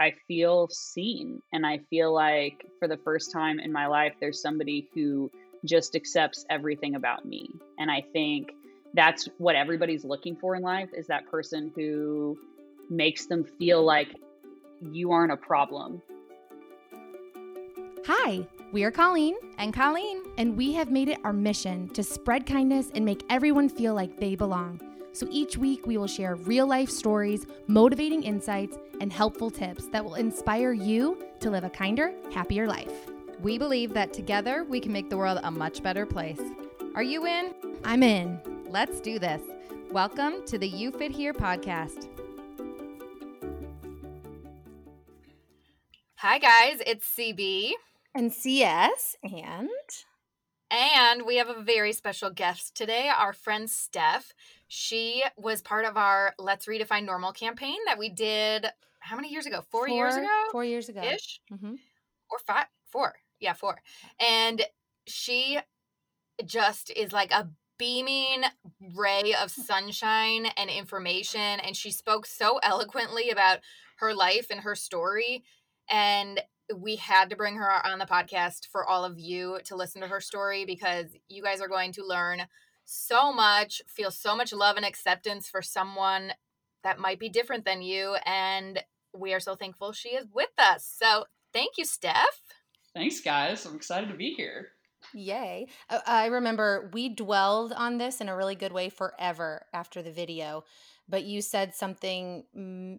I feel seen and I feel like for the first time in my life there's somebody who just accepts everything about me. And I think that's what everybody's looking for in life is that person who makes them feel like you aren't a problem. Hi, we are Colleen and Colleen, and we have made it our mission to spread kindness and make everyone feel like they belong. So each week we will share real life stories, motivating insights, and helpful tips that will inspire you to live a kinder, happier life. We believe that together we can make the world a much better place. Are you in? I'm in. Let's do this. Welcome to the You Fit Here podcast. Hi, guys. It's CB and CS and. And we have a very special guest today, our friend Steph. She was part of our Let's Redefine Normal campaign that we did how many years ago? Four, four years ago? Four years ago. Ish? Mm-hmm. Or five? Four. Yeah, four. And she just is like a beaming ray of sunshine and information. And she spoke so eloquently about her life and her story. And we had to bring her on the podcast for all of you to listen to her story because you guys are going to learn so much, feel so much love and acceptance for someone that might be different than you. And we are so thankful she is with us. So thank you, Steph. Thanks, guys. I'm excited to be here. Yay. Uh, I remember we dwelled on this in a really good way forever after the video but you said something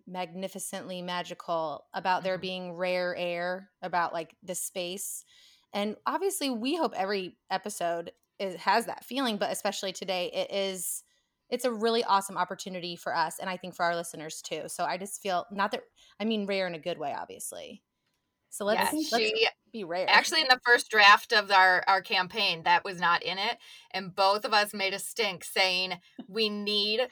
magnificently magical about there mm-hmm. being rare air about like the space and obviously we hope every episode is, has that feeling but especially today it is it's a really awesome opportunity for us and i think for our listeners too so i just feel not that i mean rare in a good way obviously so let's, let's be rare actually in the first draft of our our campaign that was not in it and both of us made a stink saying we need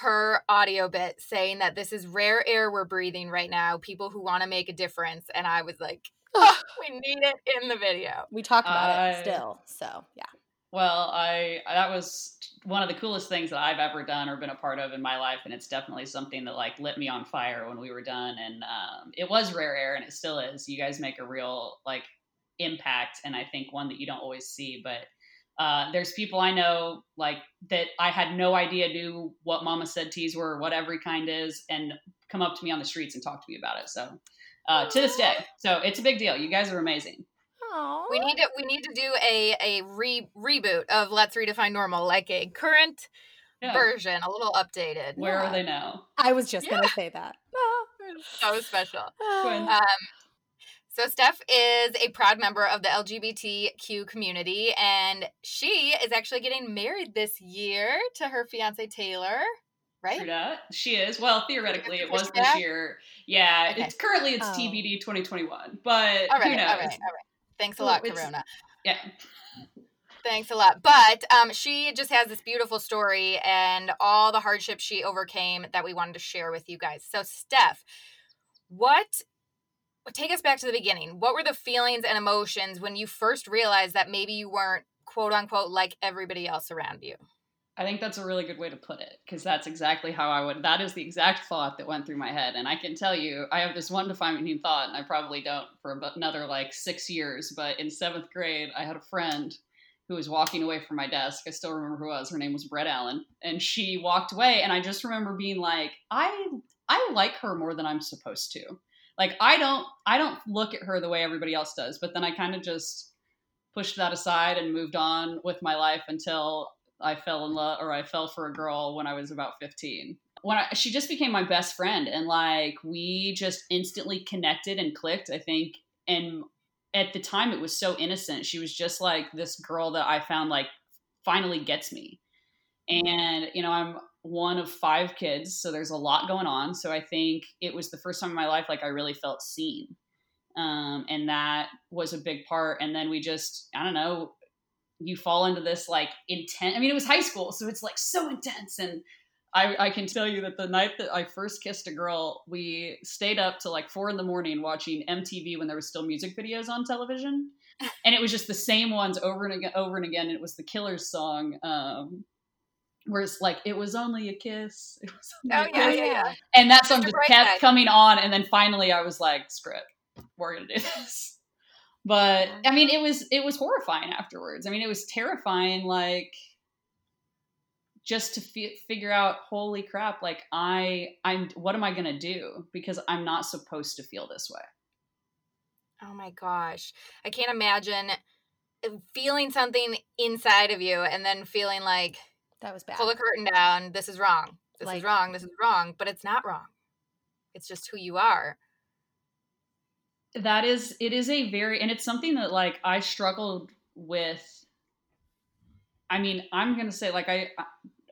her audio bit saying that this is rare air we're breathing right now, people who want to make a difference. And I was like, oh, we need it in the video. We talk about it still. So, yeah. Well, I that was one of the coolest things that I've ever done or been a part of in my life, and it's definitely something that like lit me on fire when we were done. And um, it was rare air, and it still is. You guys make a real like impact, and I think one that you don't always see. But uh, there's people I know like that I had no idea knew what Mama said teas were or what every kind is, and come up to me on the streets and talk to me about it. So uh, to this day, so it's a big deal. You guys are amazing. Aww. We need to we need to do a a re- reboot of Let's Redefine Normal, like a current yeah. version, a little updated. Where yeah. are they now? I was just yeah. gonna say that. so special. Um, so, Steph is a proud member of the LGBTQ community, and she is actually getting married this year to her fiance Taylor. Right? She is. Well, theoretically, it was this year. Yeah, okay. it's currently it's oh. TBD 2021, but right, who knows? All right, all right. Thanks a lot, Corona. Yeah. Thanks a lot. But um, she just has this beautiful story and all the hardships she overcame that we wanted to share with you guys. So, Steph, what take us back to the beginning. What were the feelings and emotions when you first realized that maybe you weren't quote unquote like everybody else around you? I think that's a really good way to put it because that's exactly how I would. That is the exact thought that went through my head. And I can tell you, I have this one defining thought, and I probably don't for another like six years. But in seventh grade, I had a friend who was walking away from my desk. I still remember who it was. Her name was Brett Allen. And she walked away. And I just remember being like, I I like her more than I'm supposed to like i don't i don't look at her the way everybody else does but then i kind of just pushed that aside and moved on with my life until i fell in love or i fell for a girl when i was about 15 when I, she just became my best friend and like we just instantly connected and clicked i think and at the time it was so innocent. She was just like this girl that i found like finally gets me. And you know i'm one of five kids, so there's a lot going on. So I think it was the first time in my life like I really felt seen. Um, and that was a big part. And then we just, I don't know, you fall into this like intense. I mean, it was high school, so it's like so intense. And I, I can tell you that the night that I first kissed a girl, we stayed up till like four in the morning watching MTV when there was still music videos on television, and it was just the same ones over and again, over and again. And it was the Killers song. Um, where it's like it was only a kiss. It was Oh only a yeah, yeah, yeah. And that song just kept coming on, and then finally I was like, "Screw it, we're gonna do this." But I mean, it was it was horrifying afterwards. I mean, it was terrifying. Like just to fi- figure out, holy crap! Like I I'm what am I gonna do? Because I'm not supposed to feel this way. Oh my gosh. I can't imagine uh, feeling something inside of you and then feeling like That was bad. pull the curtain down. This is wrong. This Like- is wrong. This is wrong. But it's not wrong. It's just who you are. that is it is a very and it's something that like i struggled with i mean i'm gonna say like i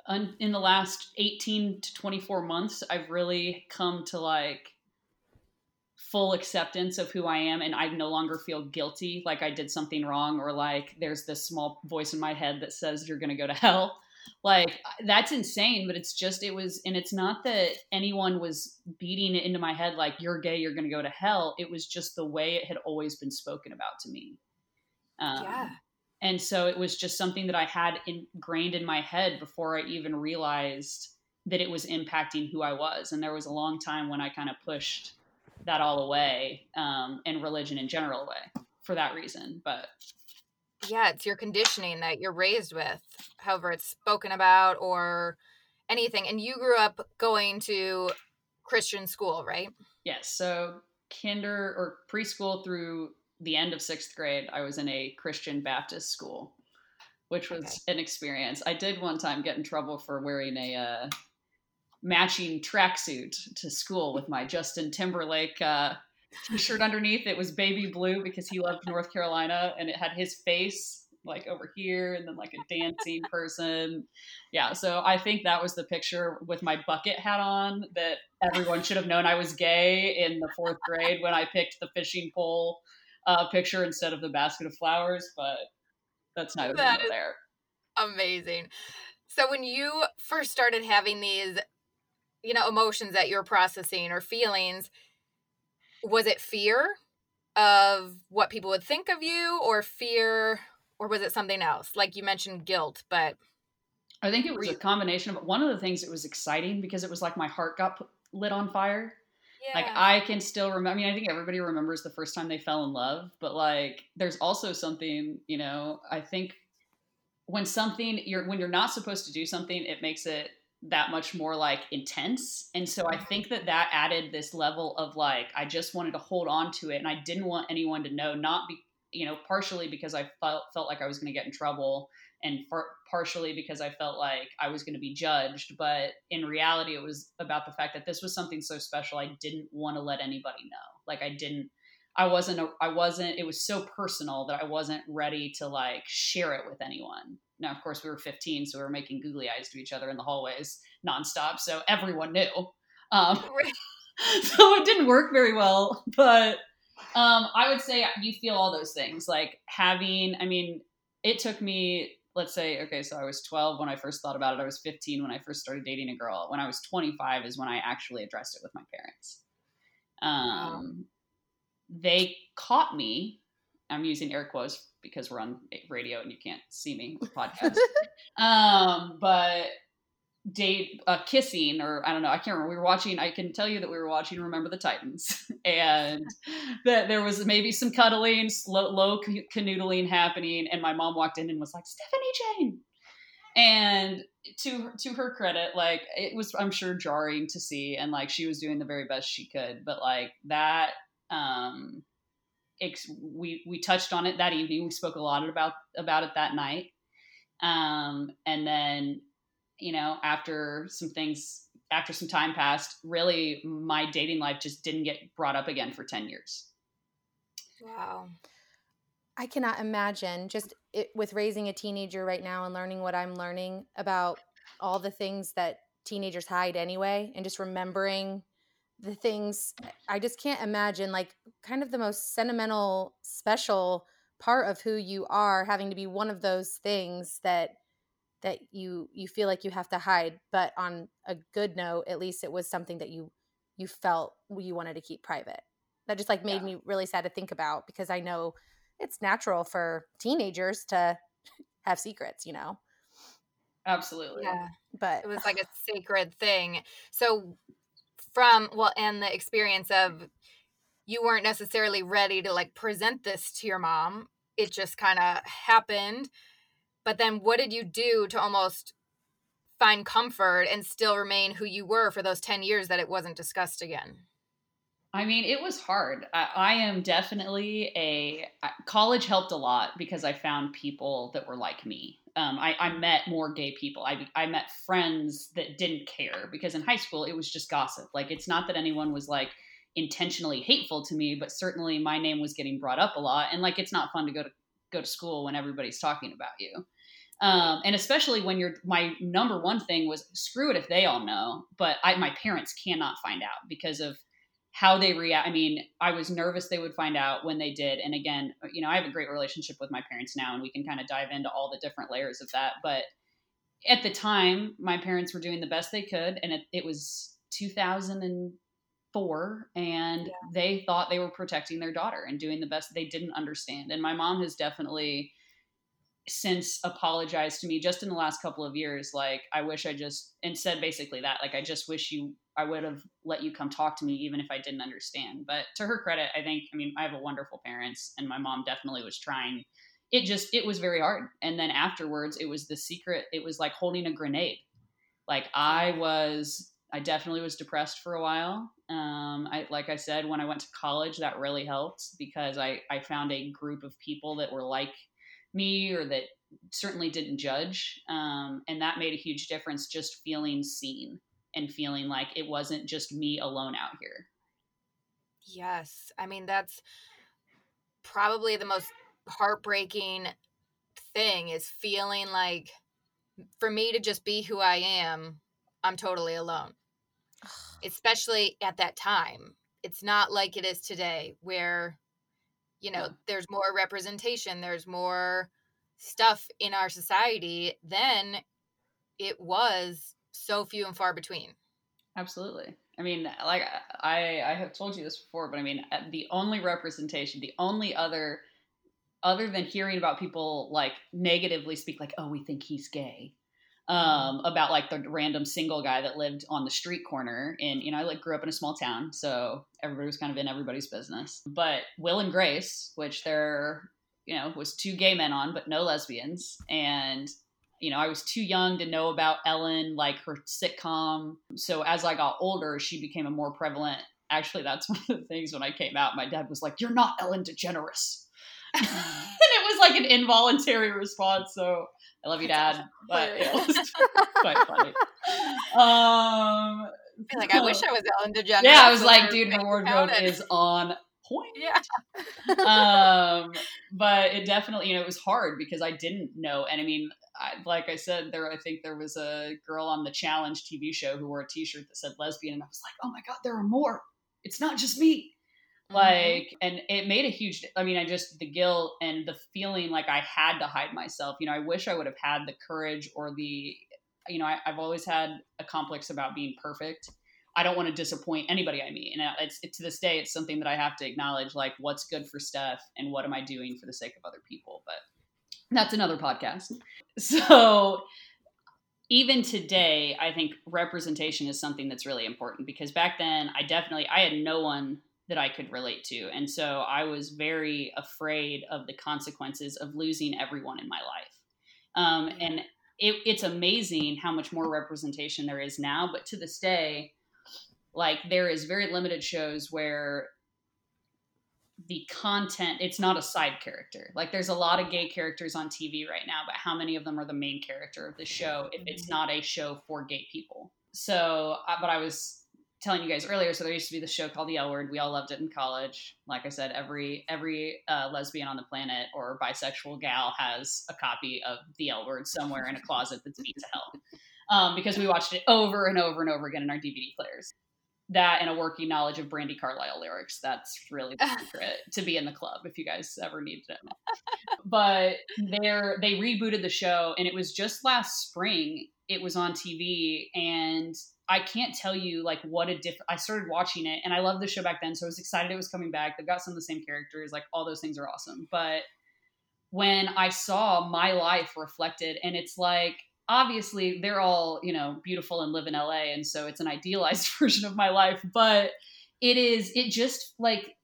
un, in the last 18 to 24 months i've really come to like full acceptance of who i am and i no longer feel guilty like i did something wrong or like there's this small voice in my head that says you're gonna go to hell like that's insane but it's just it was and it's not that anyone was beating it into my head like you're gay you're going to go to hell it was just the way it had always been spoken about to me um, yeah. and so it was just something that i had ingrained in my head before i even realized that it was impacting who i was and there was a long time when i kind of pushed that all away um, and religion in general away for that reason but Yeah, it's your conditioning that you're raised with, however it's spoken about or anything. And you grew up going to Christian school, right? Yes. So kinder or preschool through the end of sixth grade, I was in a Christian Baptist school, which was Okay. an experience. I did one time get in trouble for wearing a uh, matching tracksuit to school with my Justin Timberlake uh, t-shirt underneath. It was baby blue because he loved North Carolina, and it had his face like over here, and then like a dancing person. Yeah, so I think that was the picture with my bucket hat on that everyone should have known I was gay in the fourth grade when I picked the fishing pole uh, picture instead of the basket of flowers. But that's neither here That there. Amazing. So when you first started having these, you know, emotions that you're processing or feelings, was it fear of what people would think of you or fear or was it something else? Like you mentioned guilt, but I think it was a combination of one of the things that was exciting because it was like my heart got put, lit on fire. yeah. Like I can still remember. I mean, I think everybody remembers the first time they fell in love, but like there's also something, you know, I think when something you're when you're not supposed to do something, it makes it that much more like intense. And so I mm-hmm. think that that added this level of like I just wanted to hold on to it and I didn't want anyone to know not be, you know, partially because I felt felt like I was going to get in trouble and for, partially because I felt like I was going to be judged. But in reality, it was about the fact that this was something so special. I didn't want to let anybody know. Like I didn't, I wasn't, a, I wasn't, it was so personal that I wasn't ready to like share it with anyone. Now, of course, we were 15, so we were making googly eyes to each other in the hallways nonstop. So everyone knew. Um, so it didn't work very well, but um, I would say you feel all those things like having, I mean, it took me, let's say, okay, so I was 12 when I first thought about it. I was 15 when I first started dating a girl. When I was 25 is when I actually addressed it with my parents. Um, They caught me. I'm using air quotes because we're on radio and you can't see me with podcast. um, but date uh, kissing or I don't know I can't remember we were watching I can tell you that we were watching Remember the Titans and that there was maybe some cuddling slow low canoodling happening and my mom walked in and was like Stephanie Jane and to to her credit like it was I'm sure jarring to see and like she was doing the very best she could but like that um ex- we we touched on it that evening we spoke a lot about about it that night um and then you know, after some things, after some time passed, really my dating life just didn't get brought up again for 10 years. wow. I cannot imagine just it, with raising a teenager right now and learning what I'm learning about all the things that teenagers hide anyway, and just remembering the things. Eh, I just can't imagine, like, kind of the most sentimental, special part of who you are having to be one of those things that that you you feel like you have to hide but on a good note at least it was something that you you felt you wanted to keep private that just like made Yeah. me really sad to think about because i know it's natural for teenagers to have secrets you know Absolutely. Yeah. But It was like a sacred thing. So from well and the experience of you weren't necessarily ready to like present this to your mom. It just kind of happened. But then what did you do to almost find comfort and still remain who you were for those 10 years that it wasn't discussed again? I mean, it was hard. I, I am definitely a college helped a lot because I found people that were like me. Um, I, I met more gay people. I, I met friends that didn't care because in high school it was just gossip. Like it's not that anyone was like intentionally hateful to me, but certainly my name was getting brought up a lot. And like it's not fun to go to go to school when everybody's talking about you. Um, and especially when you're my number one thing was screw it if they all know, but I my parents cannot find out because of how they react. I mean, I was nervous they would find out when they did. And again, uh, you know, I have a great relationship with my parents now, and we can kind of dive into all the different layers of that. But at the time, my parents were doing the best they could, and it, it was 2004, and yeah. they thought they were protecting their daughter and doing the best they didn't understand. And my mom has definitely since apologized to me just in the last couple of years like i wish i just and said basically that like i just wish you i would have let you come talk to me even if i didn't understand. But to her credit i think i mean i have a wonderful parents and my mom definitely was trying. It just it was very hard. And then afterwards it was the secret it was like holding a grenade. Like i was i definitely was depressed for a while. Um i like i said when i went to college that really helped because i i found a group of people that were like me or that certainly didn't judge. Um, and that made a huge difference just feeling seen and feeling like it wasn't just me alone out here. Yes. I mean, that's probably the most heartbreaking thing is feeling like for me to just be who I am, I'm totally alone. Especially at that time. It's not like it is today where you know, there's more representation, there's more stuff in our society than it was so few and far between. Absolutely. I mean, like I I have told you this before, but I mean, uh, the only representation, the only other other than hearing about people like negatively speak like, "Oh, we think he's gay." Um, about like the random single guy that lived on the street corner. And, you know, I like grew up in a small town, so everybody was kind of in everybody's business. But Will and Grace, which there, you know, was two gay men on, but no lesbians. And, you know, I was too young to know about Ellen, like her sitcom. So as I got older, she became a more prevalent. Actually, that's one of the things when I came out, my dad was like, You're not Ellen DeGeneres. and it was like an involuntary response. So I love you, Dad, but it was quite funny. Um, I like I wish I was Ellen DeGeneres. Yeah, I was like, dude, her wardrobe is on point. Yeah. um, but it definitely, you know, it was hard because I didn't know, and I mean, I, like I said, there, I think there was a girl on the Challenge TV show who wore a T-shirt that said lesbian, and I was like, oh my god, there are more. It's not just me. Mm-hmm. like mm-hmm. and it made a huge i mean i just the guilt and the feeling like i had to hide myself you know i wish i would have had the courage or the you know I, have always had a complex about being perfect i don't want to disappoint anybody i meet and it's it, to this day it's something that i have to acknowledge like what's good for steph and what am i doing for the sake of other people but that's another podcast so even today i think representation is something that's really important because back then i definitely i had no one that I could relate to. And so I was very afraid of the consequences of losing everyone in my life. Um, and it, it's amazing how much more representation there is now. But to this day, like there is very limited shows where the content it's not a side character like there's a lot of gay characters on tv right now but how many of them are the main character of the show if it's mm-hmm. not a show for gay people so uh, but i was telling you guys earlier, so there used to be the show called The L Word. We all loved it in college. Like I said, every every uh, lesbian on the planet or bisexual gal has a copy of The L Word somewhere in a closet that's beat to hell. Um, because we watched it over and over and over again in our DVD players. That and a working knowledge of Brandi Carlile lyrics. That's really the secret to be in the club if you guys ever need it. but there, they rebooted the show, and it was just last spring. It was on TV, and I can't tell you like what a diff. I started watching it and I loved the show back then, so I was excited it was coming back. They've got some of the same characters, like all those things are awesome. But when I saw my life reflected, and it's like obviously they're all you know beautiful and live in la and so it's an idealized version of my life but it is it just like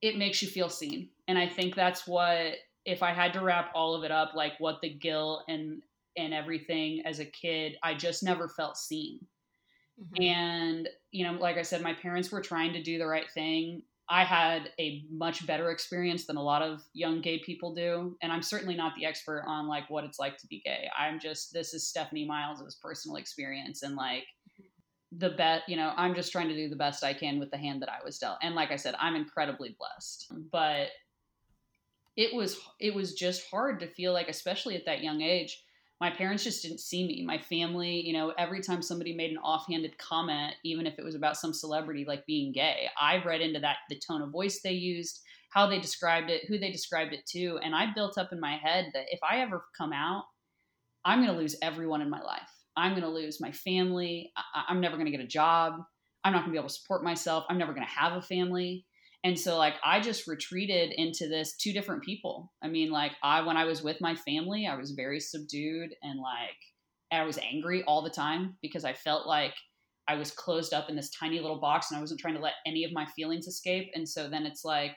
it makes you feel seen and i think that's what if i had to wrap all of it up like what the guilt and and everything as a kid i just never felt seen mm-hmm. and you know like i said my parents were trying to do the right thing I had a much better experience than a lot of young gay people do. And I'm certainly not the expert on like what it's like to be gay. I'm just, this is Stephanie Miles' personal experience. And like the best, you know, I'm just trying to do the best I can with the hand that I was dealt. And like I said, I'm incredibly blessed. But it was, it was just hard to feel like, especially at that young age, my parents just didn't see me. My family, you know, every time somebody made an offhanded comment, even if it was about some celebrity like being gay, I read into that the tone of voice they used, how they described it, who they described it to. And I built up in my head that if I ever come out, I'm going to lose everyone in my life. I'm going to lose my family. I- am never going to get a job. I'm not going to be able to support myself. I'm never going to have a family. And so like I just retreated into this two different people. I mean, like I when I was with my family, I was very subdued and like I was angry all the time because I felt like I was closed up in this tiny little box and I wasn't trying to let any of my feelings escape. And so then it's like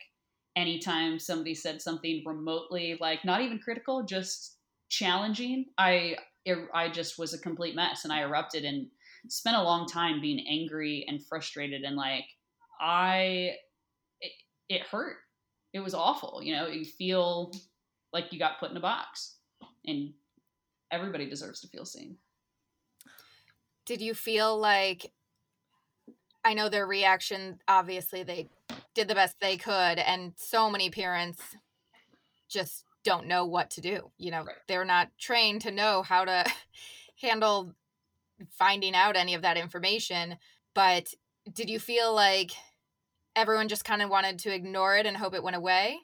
anytime somebody said something remotely like not even critical, just challenging, I er, I just was a complete mess and I erupted and spent a long time being angry and frustrated and like I it hurt. It was awful. You know, you feel like you got put in a box, and everybody deserves to feel seen. Did you feel like? I know their reaction. Obviously, they did the best they could, and so many parents just don't know what to do. You know, right. they're not trained to know how to handle finding out any of that information. But did you feel like everyone just kind of wanted to ignore it and hope it went away.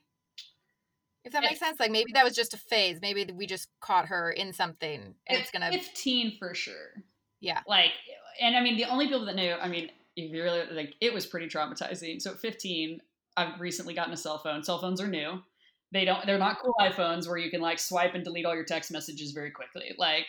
If that makes sense, like maybe that was just a phase. Maybe we just caught her in something, and it's gonna fifteen for sure. Yeah, like, and I mean, the only people that knew, I mean, if you really like, it was pretty traumatizing. So at fifteen, I've recently gotten a cell phone. Cell phones are new. They don't. They're not cool iPhones where you can like swipe and delete all your text messages very quickly. Like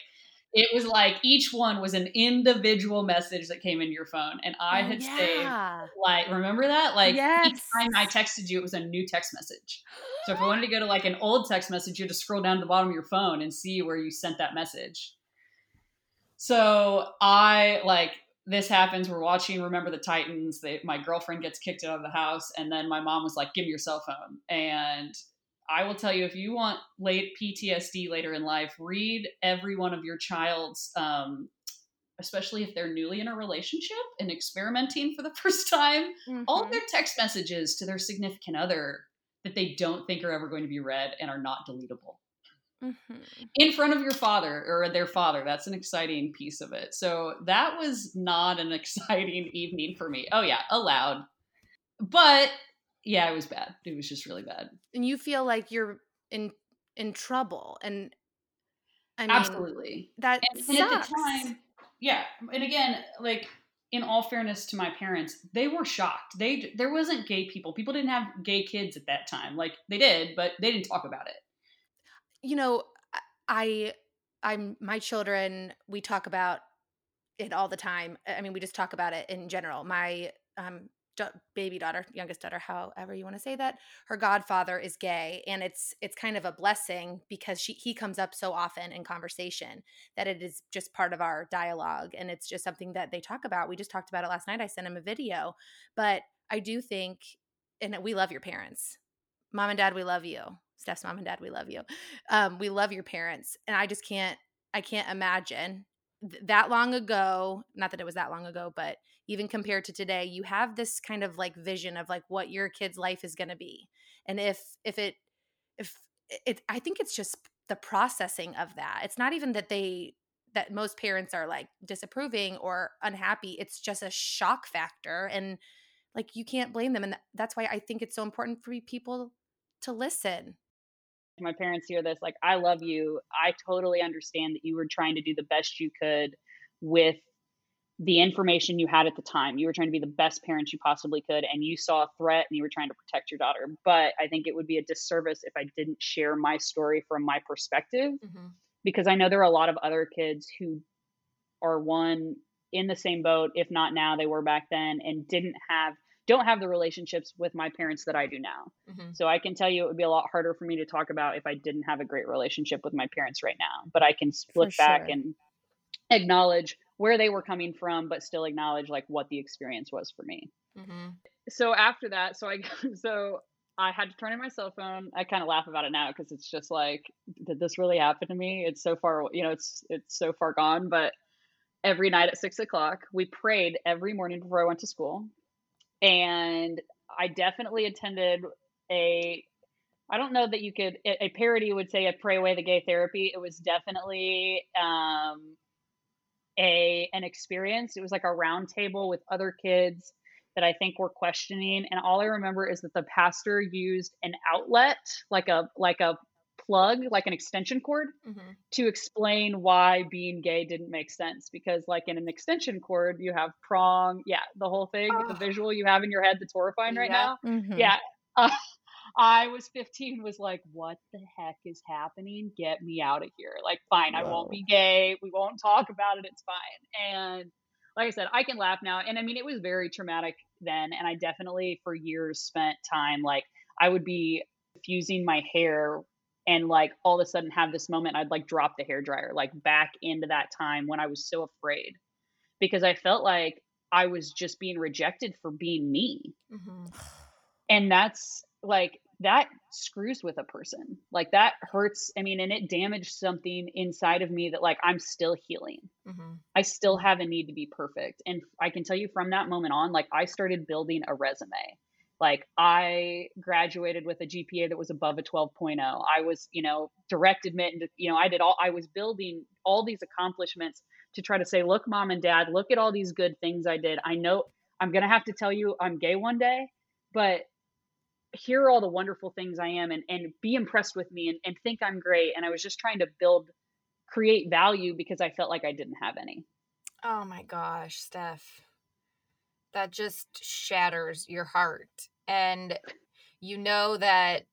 it was like each one was an individual message that came into your phone and i oh, had yeah. saved like remember that like yes. each time i texted you it was a new text message so if i wanted to go to like an old text message you had to scroll down to the bottom of your phone and see where you sent that message so i like this happens we're watching remember the titans they, my girlfriend gets kicked out of the house and then my mom was like give me your cell phone and I will tell you if you want late PTSD later in life, read every one of your child's, um, especially if they're newly in a relationship and experimenting for the first time, mm-hmm. all of their text messages to their significant other that they don't think are ever going to be read and are not deletable. Mm-hmm. In front of your father or their father. That's an exciting piece of it. So that was not an exciting evening for me. Oh, yeah, allowed. But yeah, it was bad. It was just really bad. And you feel like you're in in trouble and I mean, absolutely. that and, and at the time yeah and again like in all fairness to my parents they were shocked. They there wasn't gay people. People didn't have gay kids at that time. Like they did but they didn't talk about it. You know i i'm my children we talk about it all the time. I mean we just talk about it in general. My um baby daughter youngest daughter however you want to say that her godfather is gay and it's it's kind of a blessing because she he comes up so often in conversation that it is just part of our dialogue and it's just something that they talk about. We just talked about it last night i sent him a video but i do think and we love your parents. Mom and dad we love you. Steph's mom and dad we love you. Um, we love your parents and i just can't i can't imagine that long ago not that it was that long ago but even compared to today you have this kind of like vision of like what your kid's life is going to be. And if if it if it i think it's just the processing of that. It's not even that they that most parents are like disapproving or unhappy. It's just a shock factor and like you can't blame them. And that's why i think it's so important for people to listen my parents hear this like i love you. I totally understand that you were trying to do the best you could with the information you had at the time. You were trying to be the best parent you possibly could and you saw a threat and you were trying to protect your daughter. But i think it would be a disservice if i didn't share my story from my perspective mm-hmm. because I know there are a lot of other kids who are one in the same boat, if not now, they were back then, and didn't have don't have the relationships with my parents that I do now. Mm-hmm. So I can tell you it would be a lot harder for me to talk about if I didn't have a great relationship with my parents right now. But I can for back sure. and acknowledge where they were coming from, but still acknowledge like what the experience was for me. Mm-hmm. So after that, so I so I had to turn in my cell phone. I kind of laugh about it now because it's just like, did this really happen to me? It's so far, you know, it's it's so far gone. But every night at six o'clock, we prayed every morning before I went to school, and I definitely attended a. I don't know that you could. A parody would say a pray away the gay therapy. It was definitely um, a an experience. It was like a round table with other kids that I think were questioning. And all I remember is that the pastor used an outlet, like a like a plug, like an extension cord, mm-hmm. to explain why being gay didn't make sense. Because like in an extension cord, you have prong, yeah, the whole thing, oh. the visual you have in your head that's horrifying right yeah. now. Mm-hmm. Yeah. Uh, I was 15, was like, what the heck is happening? Get me out of here. Like, fine, Whoa. I won't be gay. We won't talk about it. It's fine. And like I said, I can laugh now. And I mean, it was very traumatic then. And I definitely, for years, spent time like I would be fusing my hair and like all of a sudden have this moment I'd like drop the hair dryer like back into that time when I was so afraid because I felt like I was just being rejected for being me. Mm-hmm. And that's like that screws with a person. Like that hurts. I mean, and it damaged something inside of me that like I'm still healing. Mm-hmm. I still have a need to be perfect. And I can tell you from that moment on, like I started building a resume. Like I graduated with a GPA that was above a 12.0. I was, you know, direct admit and you know, I did all I was building all these accomplishments to try to say, look, mom and dad, look at all these good things I did. I know I'm gonna have to tell you I'm gay one day, but here are all the wonderful things I am and, and be impressed with me and, and think I'm great. And I was just trying to build, create value because I felt like I didn't have any. Oh my gosh, Steph. That just shatters your heart. And you know that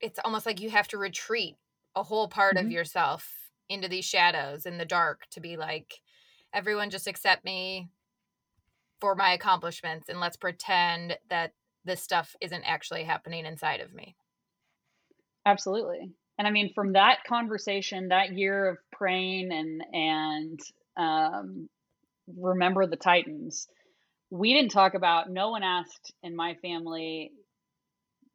it's almost like you have to retreat a whole part mm-hmm. of yourself into these shadows in the dark to be like, everyone just accept me for my accomplishments and let's pretend that this stuff isn't actually happening inside of me. Absolutely. And I mean, from that conversation, that year of praying and and um, remember the Titans, we didn't talk about. No one asked in my family.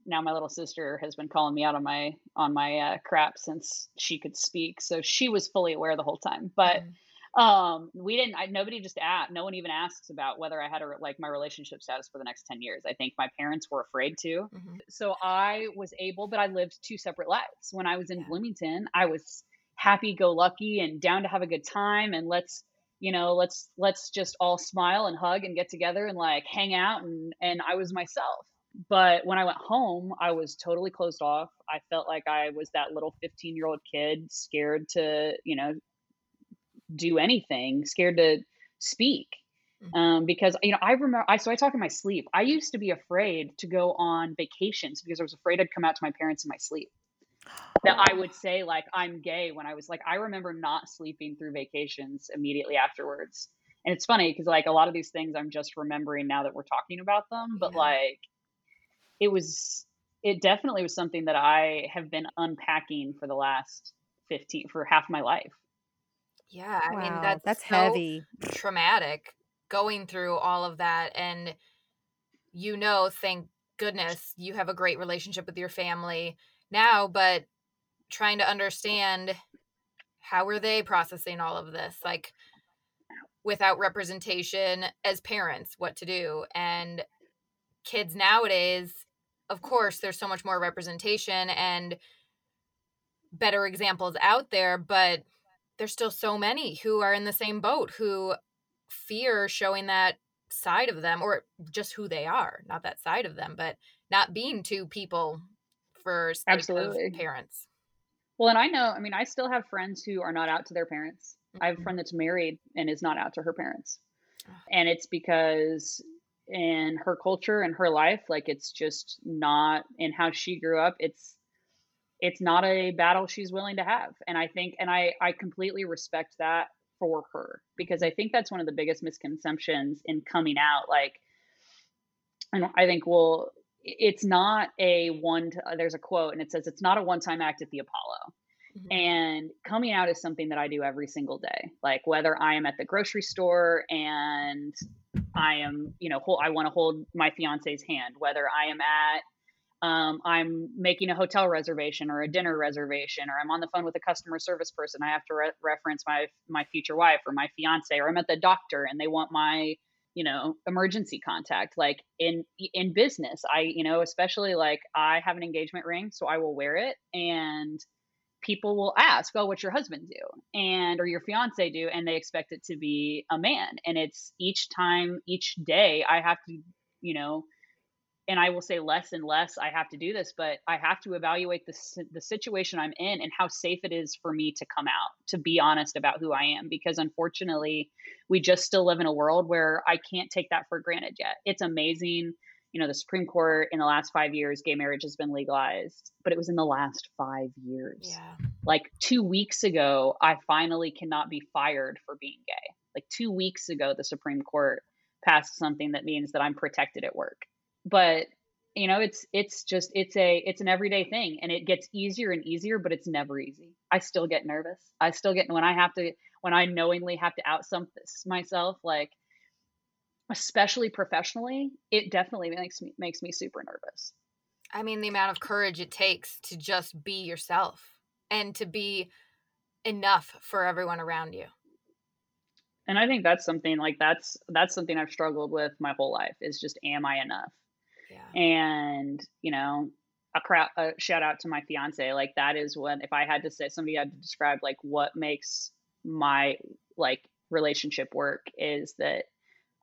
Now my little sister has been calling me out on my on my uh, crap since she could speak, so she was fully aware the whole time. But mm um we didn't I, nobody just asked no one even asks about whether i had a like my relationship status for the next 10 years i think my parents were afraid to mm-hmm. so i was able but i lived two separate lives when i was in yeah. bloomington i was happy go lucky and down to have a good time and let's you know let's let's just all smile and hug and get together and like hang out and and i was myself but when i went home i was totally closed off i felt like i was that little 15 year old kid scared to you know do anything, scared to speak. Mm-hmm. Um, because you know, I remember I so I talk in my sleep. I used to be afraid to go on vacations because I was afraid I'd come out to my parents in my sleep. That oh. I would say like I'm gay when I was like I remember not sleeping through vacations immediately afterwards. And it's funny because like a lot of these things I'm just remembering now that we're talking about them, but yeah. like it was it definitely was something that I have been unpacking for the last 15 for half my life. Yeah, I wow, mean that's that's so heavy, traumatic going through all of that, and you know, thank goodness you have a great relationship with your family now, but trying to understand how are they processing all of this, like without representation as parents, what to do, and kids nowadays, of course, there's so much more representation and better examples out there, but there's still so many who are in the same boat who fear showing that side of them or just who they are not that side of them but not being two people for absolutely parents well and i know i mean i still have friends who are not out to their parents mm-hmm. i have a mm-hmm. friend that's married and is not out to her parents and it's because in her culture and her life like it's just not in how she grew up it's it's not a battle she's willing to have. And I think, and I, I completely respect that for her because I think that's one of the biggest misconceptions in coming out. Like, and I think, well, it's not a one, to, there's a quote and it says, it's not a one time act at the Apollo. Mm-hmm. And coming out is something that I do every single day. Like whether I am at the grocery store and I am, you know, hold, I want to hold my fiance's hand, whether I am at um, I'm making a hotel reservation or a dinner reservation, or I'm on the phone with a customer service person. I have to re- reference my my future wife or my fiance, or I'm at the doctor and they want my you know emergency contact. Like in in business, I you know especially like I have an engagement ring, so I will wear it, and people will ask, "Oh, what's your husband do?" and or your fiance do, and they expect it to be a man. And it's each time, each day, I have to you know and I will say less and less I have to do this, but I have to evaluate the the situation I'm in and how safe it is for me to come out, to be honest about who I am because unfortunately, we just still live in a world where I can't take that for granted yet. It's amazing, you know, the Supreme Court in the last 5 years gay marriage has been legalized, but it was in the last 5 years. Yeah. Like 2 weeks ago, I finally cannot be fired for being gay. Like 2 weeks ago the Supreme Court passed something that means that I'm protected at work but you know it's it's just it's a it's an everyday thing and it gets easier and easier but it's never easy. I still get nervous. I still get when i have to when i knowingly have to out some myself like especially professionally it definitely makes me makes me super nervous. I mean the amount of courage it takes to just be yourself and to be enough for everyone around you. And i think that's something like that's that's something i've struggled with my whole life is just am i enough yeah. And, you know, a, crowd, a shout out to my fiance. Like that is when, if I had to say, somebody had to describe like what makes my like relationship work is that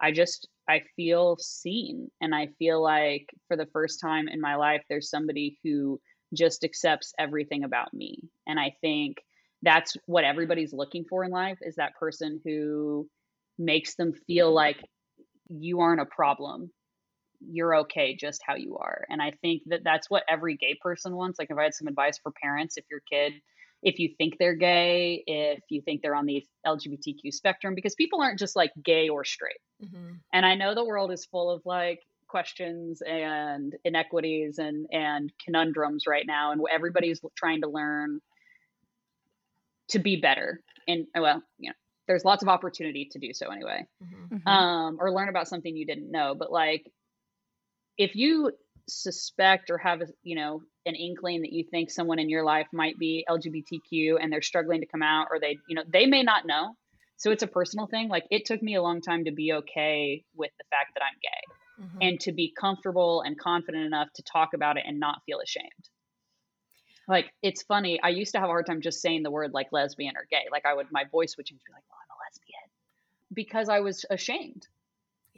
I just, I feel seen. And I feel like for the first time in my life, there's somebody who just accepts everything about me. And I think that's what everybody's looking for in life is that person who makes them feel like you aren't a problem you're okay just how you are. And I think that that's what every gay person wants. Like, if I had some advice for parents, if your kid, if you think they're gay, if you think they're on the LGBTQ spectrum, because people aren't just like gay or straight. Mm-hmm. And I know the world is full of like questions and inequities and and conundrums right now, and everybody's trying to learn to be better. And well, you know, there's lots of opportunity to do so anyway, mm-hmm. mm-hmm. um, or learn about something you didn't know. But like if you suspect or have a, you know an inkling that you think someone in your life might be lgbtq and they're struggling to come out or they you know they may not know. So it's a personal thing. Like it took me a long time to be okay with the fact that i'm gay mm-hmm. and to be comfortable and confident enough to talk about it and not feel ashamed. Like it's funny. I used to have a hard time just saying the word like lesbian or gay. Like i would my voice would change be like oh i'm a lesbian. Because i was ashamed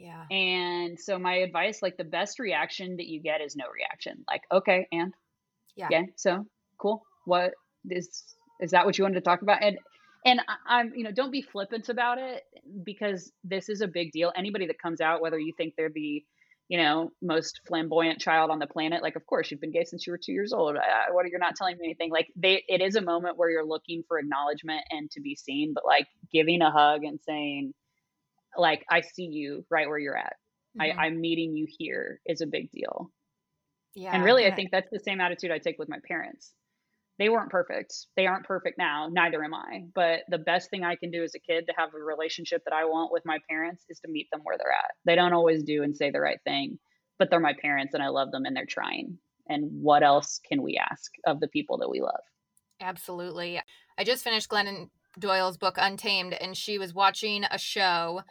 yeah. And so my advice, like the best reaction that you get is no reaction. Like, okay, and yeah. Yeah. So cool. What is is that what you wanted to talk about? And and I, am you know, don't be flippant about it because this is a big deal. Anybody that comes out, whether you think they're the you know, most flamboyant child on the planet. Like, of course, you've been gay since you were two years old. Uh, what are you not telling me anything? Like, they, it is a moment where you're looking for acknowledgement and to be seen, but like giving a hug and saying, like I see you right where you're at. Mm-hmm. I, I'm meeting you here is a big deal. Yeah. And really, I think that's the same attitude I take with my parents. They weren't perfect. They aren't perfect now. Neither am I. But the best thing I can do as a kid to have a relationship that I want with my parents is to meet them where they're at. They don't always do and say the right thing, but they're my parents and I love them and they're trying. And what else can we ask of the people that we love? Absolutely. I just finished Glennon Doyle's book Untamed, and she was watching a show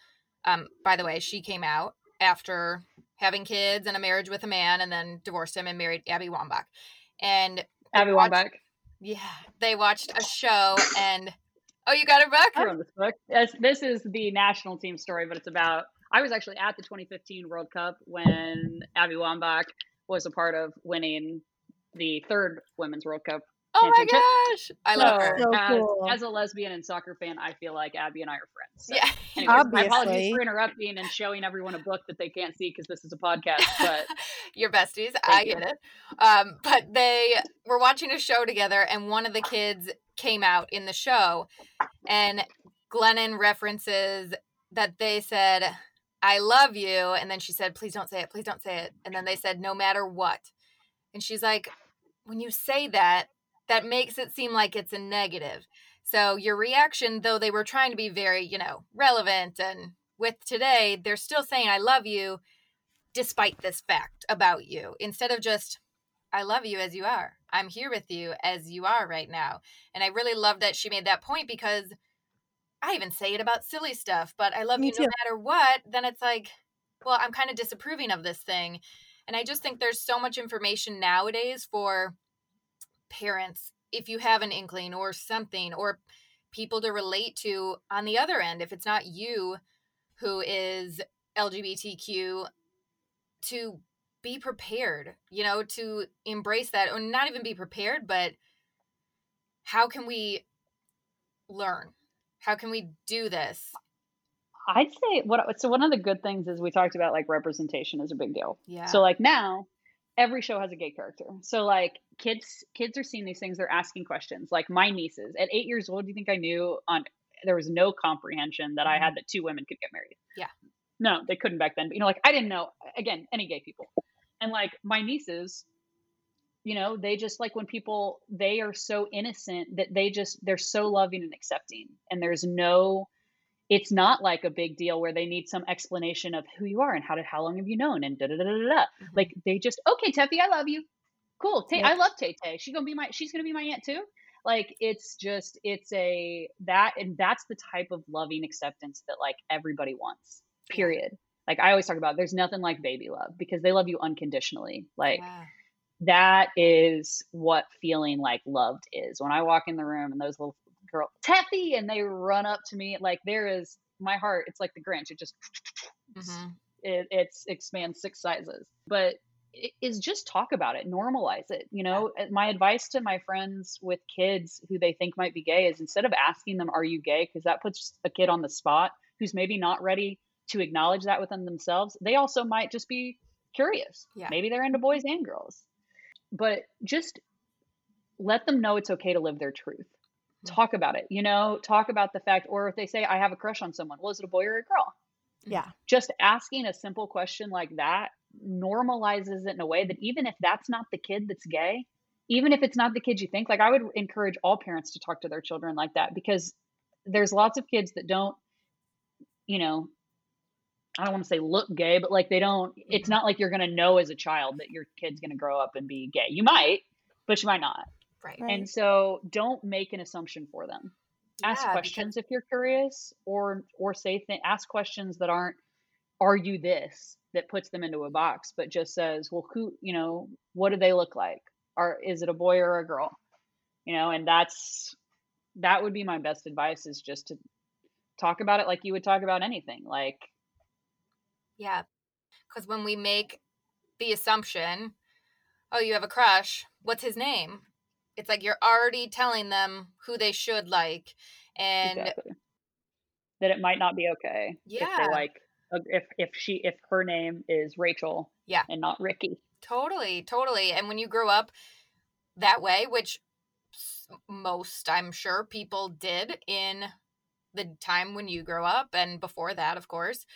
um, by the way, she came out after having kids and a marriage with a man and then divorced him and married Abby Wambach. And Abby watched, Wambach. Yeah. They watched a show and oh, you got her book? I wrote this book. This, this is the national team story, but it's about I was actually at the 2015 World Cup when Abby Wambach was a part of winning the third Women's World Cup Oh my gosh. I love So, her. So as, cool. as a lesbian and soccer fan, I feel like Abby and I are friends. So, Yeah. anyways, my apologies for interrupting and showing everyone a book that they can't see because this is a podcast. But Your besties. I you. get it. Um, but they were watching a show together, and one of the kids came out in the show, and Glennon references that they said, I love you. And then she said, Please don't say it. Please don't say it. And then they said, No matter what. And she's like, When you say that, that makes it seem like it's a negative. So your reaction, though they were trying to be very, you know, relevant and with today, they're still saying, I love you despite this fact about you instead of just I love you as you are. I'm here with you as you are right now. And I really love that she made that point because I even say it about silly stuff, but I love Me you no matter what. Then it's like, well, I'm kind of disapproving of this thing. And I just think there's so much information nowadays for parents if you have an inkling or something or people to relate to on the other end if it's not you who is LGBTQ to be prepared, you know, to embrace that or not even be prepared, but how can we learn? How can we do this? I'd say what so one of the good things is we talked about like representation is a big deal. Yeah. So like now every show has a gay character. So like kids kids are seeing these things, they're asking questions. Like my nieces at 8 years old, do you think I knew on there was no comprehension that I mm-hmm. had that two women could get married? Yeah. No, they couldn't back then. But you know like I didn't know again any gay people. And like my nieces you know they just like when people they are so innocent that they just they're so loving and accepting and there's no it's not like a big deal where they need some explanation of who you are and how to how long have you known and da da da da da. Mhm. Like they just okay, Teffy, I love you. Cool. Tay. I love Tay Tay. She's gonna be my she's gonna be my aunt too. Like it's just it's a that and that's the type of loving acceptance that like everybody wants. Period. Like I always talk about there's nothing like baby love because they love you unconditionally. Like yeah. that is what feeling like loved is. When I walk in the room and those little girl Teffy and they run up to me, like there is my heart. It's like the Grinch. It just Mhm. it it's expands six sizes. But it is just talk about it, normalize it. You know, Uh, my advice to my friends with kids who they think might be gay is instead of asking them, "Are you gay?" because that puts a kid on the spot who's maybe not ready to acknowledge that within themselves. They also might just be curious. Yeah. Maybe they're into boys and girls. But just let them know it's okay to live their truth. Mhm. Talk about it, you know, talk about the fact, or if they say, I have a crush on someone, well, is it a boy or a girl? Yeah. just asking a simple question like that normalizes it in a way that even if that's not the kid that's gay, even if it's not the kid you think, like I would encourage all parents to talk to their children like that because there's lots of kids that don't, you know, I don't want to say look gay, but like they don't, it's Mhm. not like you're going to know as a child that your kid's going to grow up and be gay. You might, but you might not. Right. Right. And so don't make an assumption for them ask Yeah, because- questions if you're curious or or say th- ask questions that aren't are you this that puts them into a box but just says well who you know what do they look like are is it a boy or a girl you know and that's that would be my best advice is just to talk about it like you would talk about anything like Yeah. Because when we make the assumption, oh, you have a crush, what's his name? It's like you're already telling them who they should like. And exactly that it might not be okay if Yeah. they like uh, if if she if her name is Rachel Yeah. and not Ricky totally, totally. And when you grow up that way, which most, I'm sure, people did in the time when you grow up and before that, of course.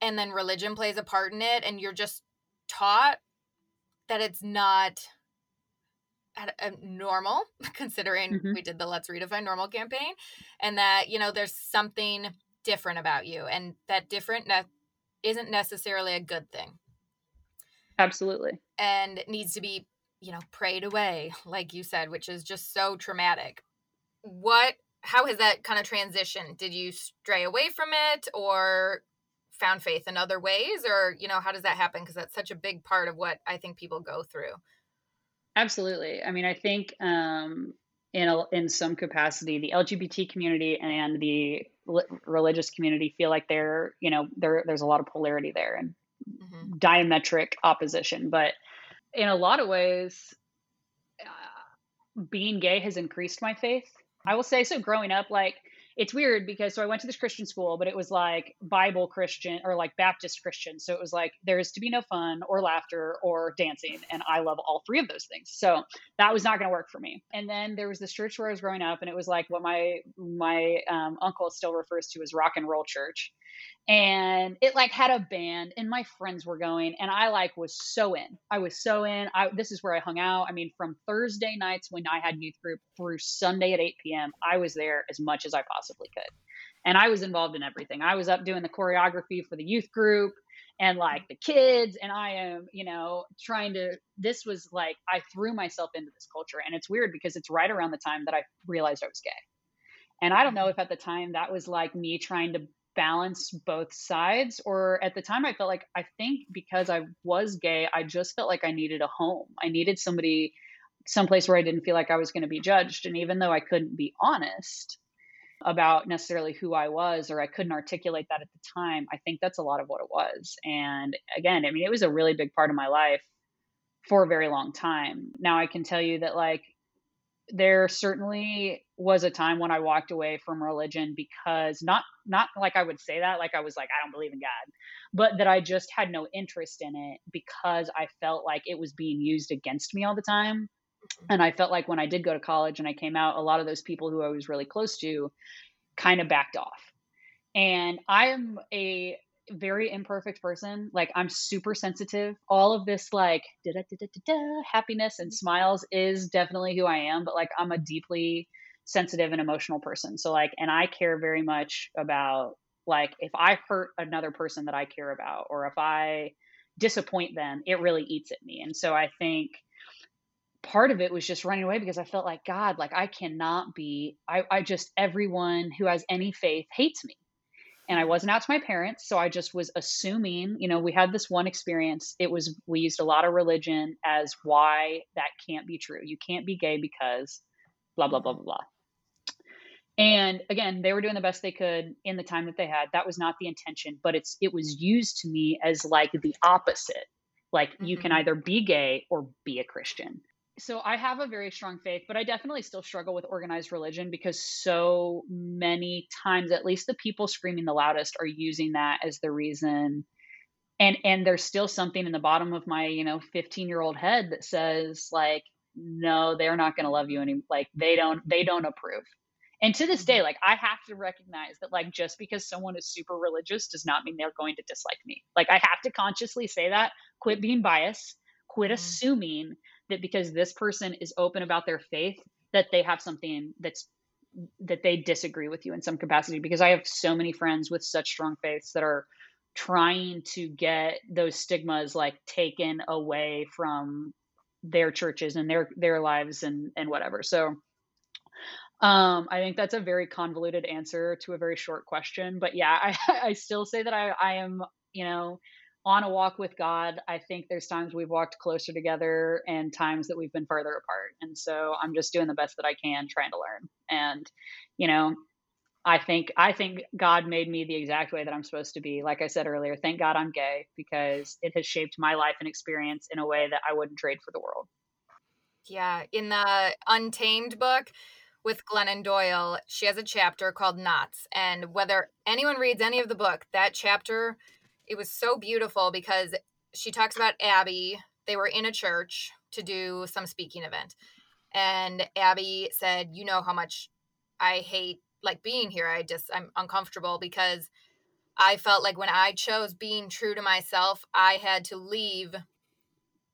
And then religion plays a part in it, and you're just taught that it's not at- uh, normal, considering Mhm. we did the Let's Redefine Normal campaign, and that, you know, there's something different about you, and that different ne- isn't necessarily a good thing. Absolutely. And it needs to be you know prayed away like you said which is just so traumatic. What how has that kind of transitioned? Did you stray away from it or found faith in other ways or you know how does that happen? Because that's such a big part of what i think people go through Absolutely. I mean, I think um, in a, in some capacity, the LGBT community and the li- religious community feel like they're you know there there's a lot of polarity there and hmm diametric opposition. But in a lot of ways, uh, being gay has increased my faith. I will say so growing up like it's weird because so I went to this Christian school, but it was like Bible Christian or like Baptist Christian. So it was like there's to be no fun or laughter or dancing. And I love all three of those things. So that was not going to work for me. And then there was this church where I was growing up, and it was like what my my um, uncle still refers to as rock and roll church and it like had a band and my friends were going and i like was so in. I was so in. I this is where i hung out. I mean from thursday nights when i had youth group through sunday at 8 p.m i was there as much as i possibly could. And i was involved in everything. I was up doing the choreography for the youth group and like the kids and i am you know trying to this was like i threw myself into this culture and it's weird because it's right around the time that i realized i was gay. And i don't know if at the time that was like me trying to balance both sides or at the time i felt like i think because i was gay i just felt like i needed a home. I needed somebody someplace where i didn't feel like i was going to be judged and even though i couldn't be honest about necessarily who i was or i couldn't articulate that at the time i think that's a lot of what it was. And again i mean it was a really big part of my life for a very long time. Now i can tell you that like there certainly was a time when I walked away from religion because not not like I would say that like I was like I don't believe in God, but that I just had no interest in it because I felt like it was being used against me all the time. Mm-hmm. And I felt like when I did go to college and I came out, a lot of those people who I was really close to kind of backed off. And I am a very imperfect person. Like I'm super sensitive. All of this like happiness and smiles is definitely who I am. But like I'm a deeply sensitive and emotional person. So like, and I care very much about like if I hurt another person that I care about, or if I disappoint them, it really eats at me. And so I think part of it was just running away because I felt like God, like I cannot be. I I just everyone who has any faith hates me and I wasn't out to my parents. So I just was assuming, you know, we had this one experience. It was, we used a lot of religion as why that can't be true. You can't be gay because blah, blah, blah, blah, blah. And again, they were doing the best they could in the time that they had. That was not the intention, but it's, it was used to me as like the opposite. Like mm-hmm. you can mm-hmm. either be gay or be a Christian so I have a very strong faith, but I definitely still struggle with organized religion because so many times, at least the people screaming the loudest are using that as the reason. And and there's still something in the bottom of my, you know, 15 year old head that says like, no, they're not going to love you any like they don't they don't approve. And to this day, mm-hmm. like I have to recognize that like just because someone is super religious does not mean they're going to dislike me. Like I have to consciously say that, quit being biased, quit mm-hmm. assuming that because this person is open about their faith that they have something that's that they disagree with you in some capacity. Because i have so many friends with such strong faiths that are trying to get those stigmas like taken away from their churches and their their lives and and whatever. So um, I think that's a very convoluted answer to a very short question, but yeah, I, I still say that I, I am, you know, on a walk with God, I think there's times we've walked closer together and times that we've been further apart. And so I'm just doing the best that I can trying to learn. And, you know, I think I think God made me the exact way that I'm supposed to be. Like I said earlier, thank God I'm gay because it has shaped my life and experience in a way that I wouldn't trade for the world. Yeah, in the Untamed book with Glennon Doyle, she has a chapter called Knots. And whether anyone reads any of the book, that chapter it was so beautiful because she talks about Abby. They were in a church to do some speaking event. And Abby said, You know how much I hate like being here. I just, I'm uncomfortable because I felt like when I chose being true to myself, I had to leave,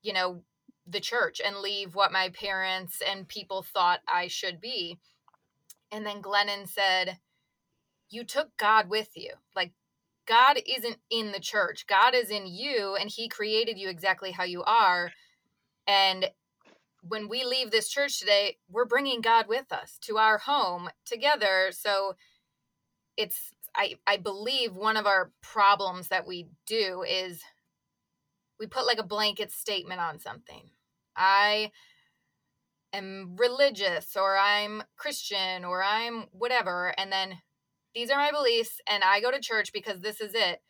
you know, the church and leave what my parents and people thought I should be. And then Glennon said, You took God with you. Like God isn't in the church. God is in you and he created you exactly how you are. And when we leave this church today, we're bringing God with us to our home together. So it's I I believe one of our problems that we do is we put like a blanket statement on something. I am religious or I'm Christian or I'm whatever and then these are my beliefs and I go to church because this is it.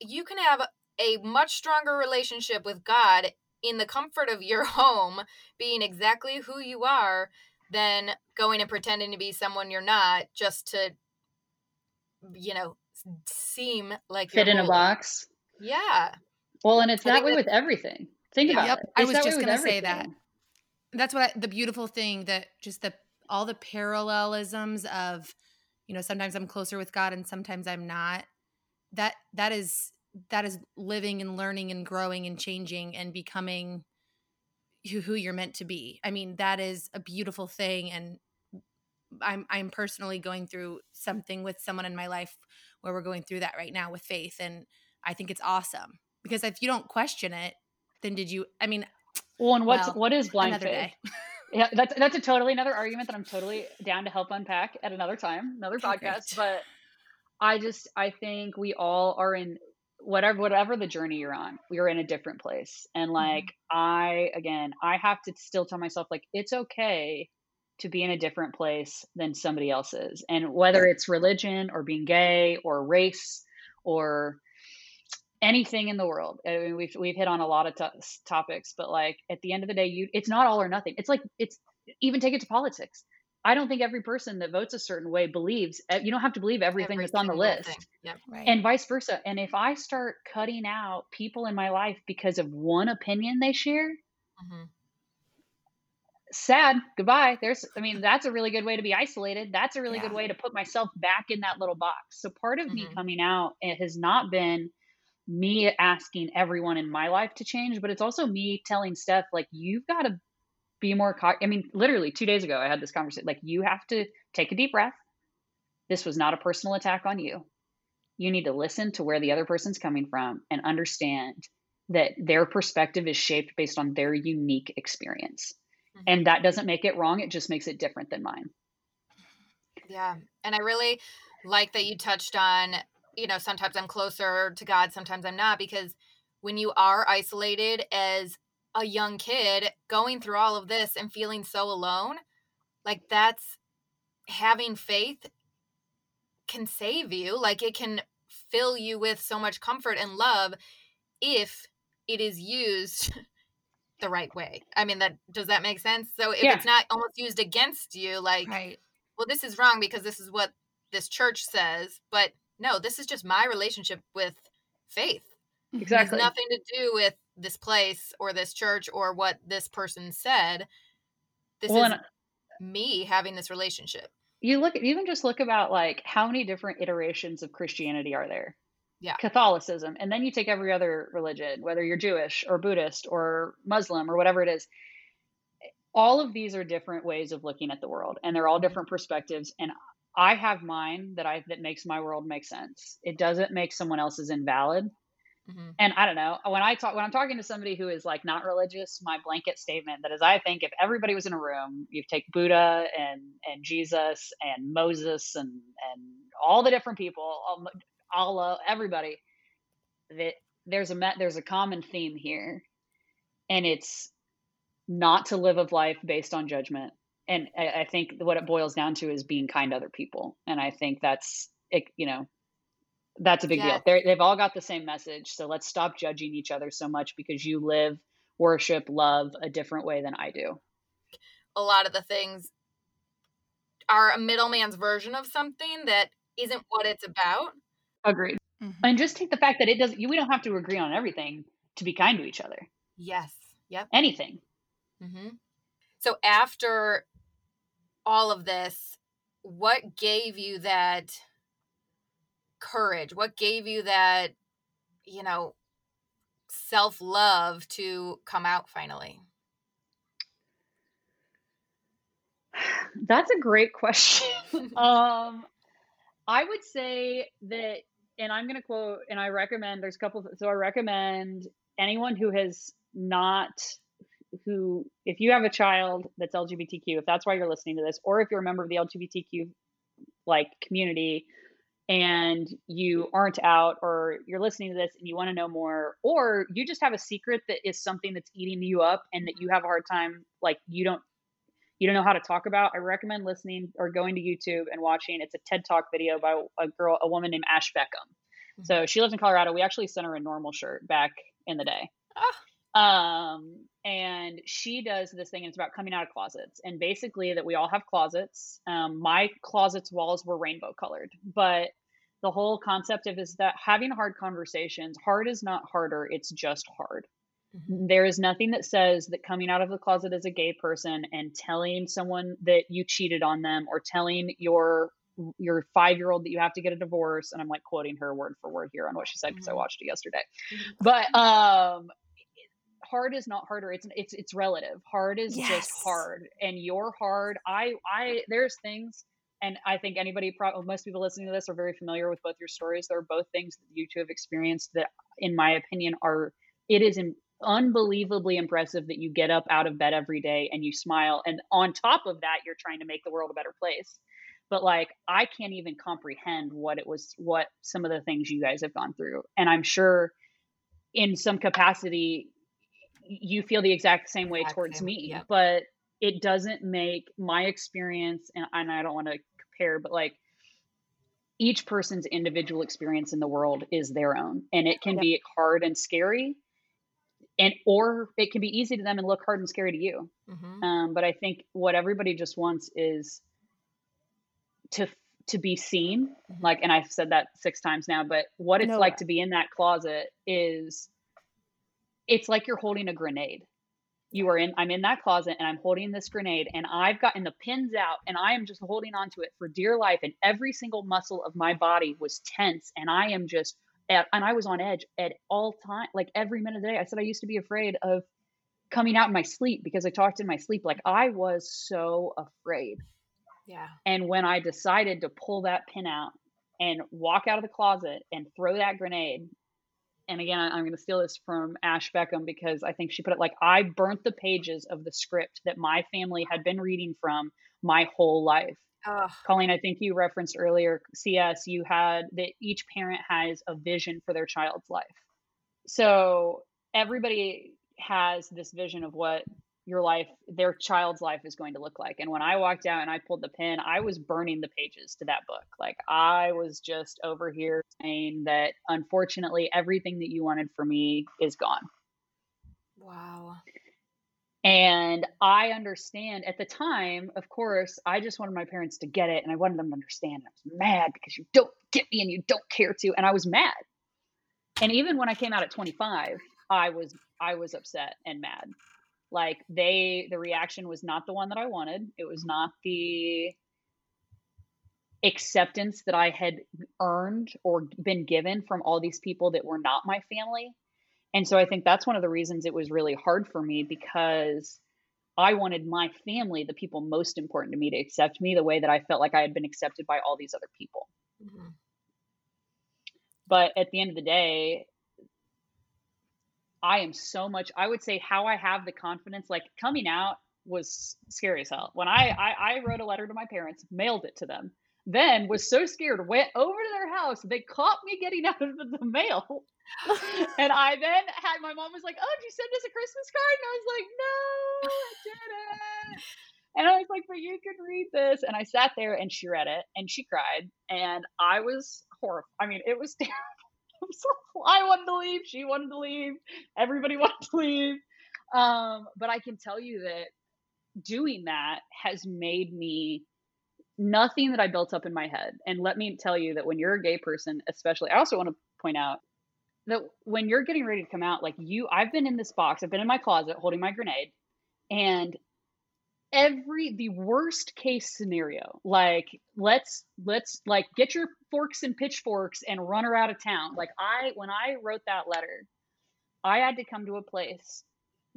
You can have a much stronger relationship with God in the comfort of your home, being exactly who you are, than going and pretending to be someone you're not just to, you know, seem like fit in holy. a box. Yeah. Well, and it's I that way that- with everything. Think Yeah. about Yep, it. I was just gonna say that. that's what I, the beautiful thing that just the all the parallelisms of you know sometimes i'm closer with god and sometimes i'm not. That that is that is living and learning and growing and changing and becoming who, who you're meant to be. I mean that is a beautiful thing and i'm i'm personally going through something with someone in my life where we're going through that right now with faith and i think it's awesome because if you don't question it then did you i mean Well, and what's Well, what is blind faith? Yeah, that's that's a totally another argument that I'm totally down to help unpack at another time, another podcast. But I just I think we all are in whatever whatever the journey you're on, we are in a different place. And mm-hmm. like I again, I have to still tell myself like it's okay to be in a different place than somebody else is. And whether it's religion or being gay or race or anything in the world. I mean, we've we've hit on a lot of to- topics, but like at the end of the day, you it's not all or nothing. It's like it's even take it to politics. I don't think every person that votes a certain way believes. eh, You don't have to believe everything Every that's on the list. Yep. right and vice versa. And if I start cutting out people in my life because of one opinion they share, hmm sad goodbye there's i mean that's a really good way to be isolated that's a really good way to put myself back in that little box so part of me Mhm. coming out it has not been me asking everyone in my life to change but it's also me telling steph like you've got to be more co- i mean literally two days ago i had this conversation like you have to take a deep breath this was not a personal attack on you you need to listen to where the other person's coming from and understand that their perspective is shaped based on their unique experience Mhm. and that doesn't make it wrong it just makes it different than mine Yeah. And I really like that you touched on, you know, sometimes I'm closer to God, sometimes I'm not, because when you are isolated as a young kid going through all of this and feeling so alone, like that's having faith can save you. Like it can fill you with so much comfort and love if it is used the right way. I mean that does that make sense? So if Yeah. it's not almost used against you like right well, this is wrong because this is what this church says. But no, this is just my relationship with faith. It exactly has nothing to do with this place or this church or what this person said. This well, is me having this relationship. you look at even just look about like how many different iterations of christianity are there Yeah. catholicism and then you take every other religion whether you're jewish or buddhist or muslim or whatever it is all of these are different ways of looking at the world and they're all mm-hmm. different perspectives and i have mine that i that makes my world make sense. It doesn't make someone else's invalid. Hmm and I don't know when I talk when I'm talking to somebody who is like not religious, my blanket statement that is I think if everybody was in a room, you take Buddha and and Jesus and Moses and and all the different people, Allah, everybody, that there's a met there's a common theme here, and it's not to live of life based on judgment. And I, I think what it boils down to is being kind to other people, and I think that's it. You know, that's a big Yeah. deal. They're, they've all got the same message. So let's stop judging each other so much because you live, worship, love a different way than I do. A lot of the things are a middleman's version of something that isn't what it's about. Agreed. Mhm. And just take the fact that it doesn't, you, we don't have to agree on everything to be kind to each other. Yes. Yep. Anything. hmm So after all of this, what gave you that courage? What gave you that, you know, self love to come out finally? That's a great question. um, I would say that, and I'm going to quote, and I recommend, there's a couple, so I recommend anyone who has not, who, if you have a child that's LGBTQ, if that's why you're listening to this, or if you're a member of the LGBTQ like community and you aren't out or you're listening to this and you want to know more or you just have a secret that is something that's eating you up and that you have a hard time like you don't you don't know how to talk about i recommend listening or going to youtube and watching. It's a ted talk video by a girl a woman named ash beckham. So she lives in colorado. We actually sent her a normal shirt back in the day. Um she does this thing and it's about coming out of closets and basically that we all have closets um, my closet's walls were rainbow colored but the whole concept of is that having hard conversations hard is not harder it's just hard mm-hmm. there is nothing that says that coming out of the closet as a gay person and telling someone that you cheated on them or telling your your five year old that you have to get a divorce and i'm like quoting her word for word here on what she said because mm-hmm. i watched it yesterday mm-hmm. but um hard is not harder it's it's it's relative. Hard is yes. just hard and you're hard. I i there's things and i think anybody probably most people listening to this are very familiar with both your stories. There are both things that you two have experienced that in my opinion are it is in, unbelievably impressive that you get up out of bed every day and you smile and on top of that you're trying to make the world a better place. But like i can't even comprehend what it was what some of the things you guys have gone through and i'm sure in some capacity you feel the exact same way exact towards same, me, yeah. but it doesn't make my experience, and, and I don't want to compare, but like each person's individual experience in the world is their own, and it can yeah. be hard and scary, and or it can be easy to them and look hard and scary to you. Mm-hmm. Um, but I think what everybody just wants is to to be seen mm-hmm. like and i've said that six times now but what it's no. like to be in that closet is it's like you're holding a grenade. You are in, I'm in that closet and I'm holding this grenade and I've gotten the pins out and I am just holding on to it for dear life. And every single muscle of my body was tense and I am just, at, and I was on edge at all time, like every minute of the day. I said I used to be afraid of coming out in my sleep because I talked in my sleep. Like I was so afraid. Yeah. And when I decided to pull that pin out and walk out of the closet and throw that grenade and again, I'm going to steal this from Ash Beckham because I think she put it like, I burnt the pages of the script that my family had been reading from my whole life. Ugh. Colleen, I think you referenced earlier, CS, you had that each parent has a vision for their child's life. So everybody has this vision of what your life, their child's life is going to look like. And when I walked out and I pulled the pin, I was burning the pages to that book. Like I was just over here saying that unfortunately everything that you wanted for me is gone. Wow. And I understand at the time, of course, I just wanted my parents to get it and I wanted them to understand. I was mad because you don't get me and you don't care to. And I was mad. And even when I came out at 25, I was I was upset and mad like they the reaction was not the one that i wanted. It was not the acceptance that i had earned or been given from all these people that were not my family. And so i think that's one of the reasons it was really hard for me because i wanted my family the people most important to me to accept me the way that i felt like i had been accepted by all these other people. Mm-hmm. but at the end of the day I am so much. I would say how I have the confidence, like coming out was scary as hell. When I, I I wrote a letter to my parents, mailed it to them, then was so scared, went over to their house. They caught me getting out of the mail. and I then had my mom was like, "Oh, did you send us a Christmas card?" And I was like, "No, I didn't." And I was like, "But you could read this." And I sat there and she read it and she cried and I was horrified. I mean, it was terrible. I wanted to leave. She wanted to leave. Everybody wanted to leave. Um, but I can tell you that doing that has made me nothing that I built up in my head. And let me tell you that when you're a gay person, especially, I also want to point out that when you're getting ready to come out, like you, I've been in this box, I've been in my closet holding my grenade, and every the worst case scenario like let's let's like get your forks and pitchforks and run her out of town. Like i when i wrote that letter i had to come to a place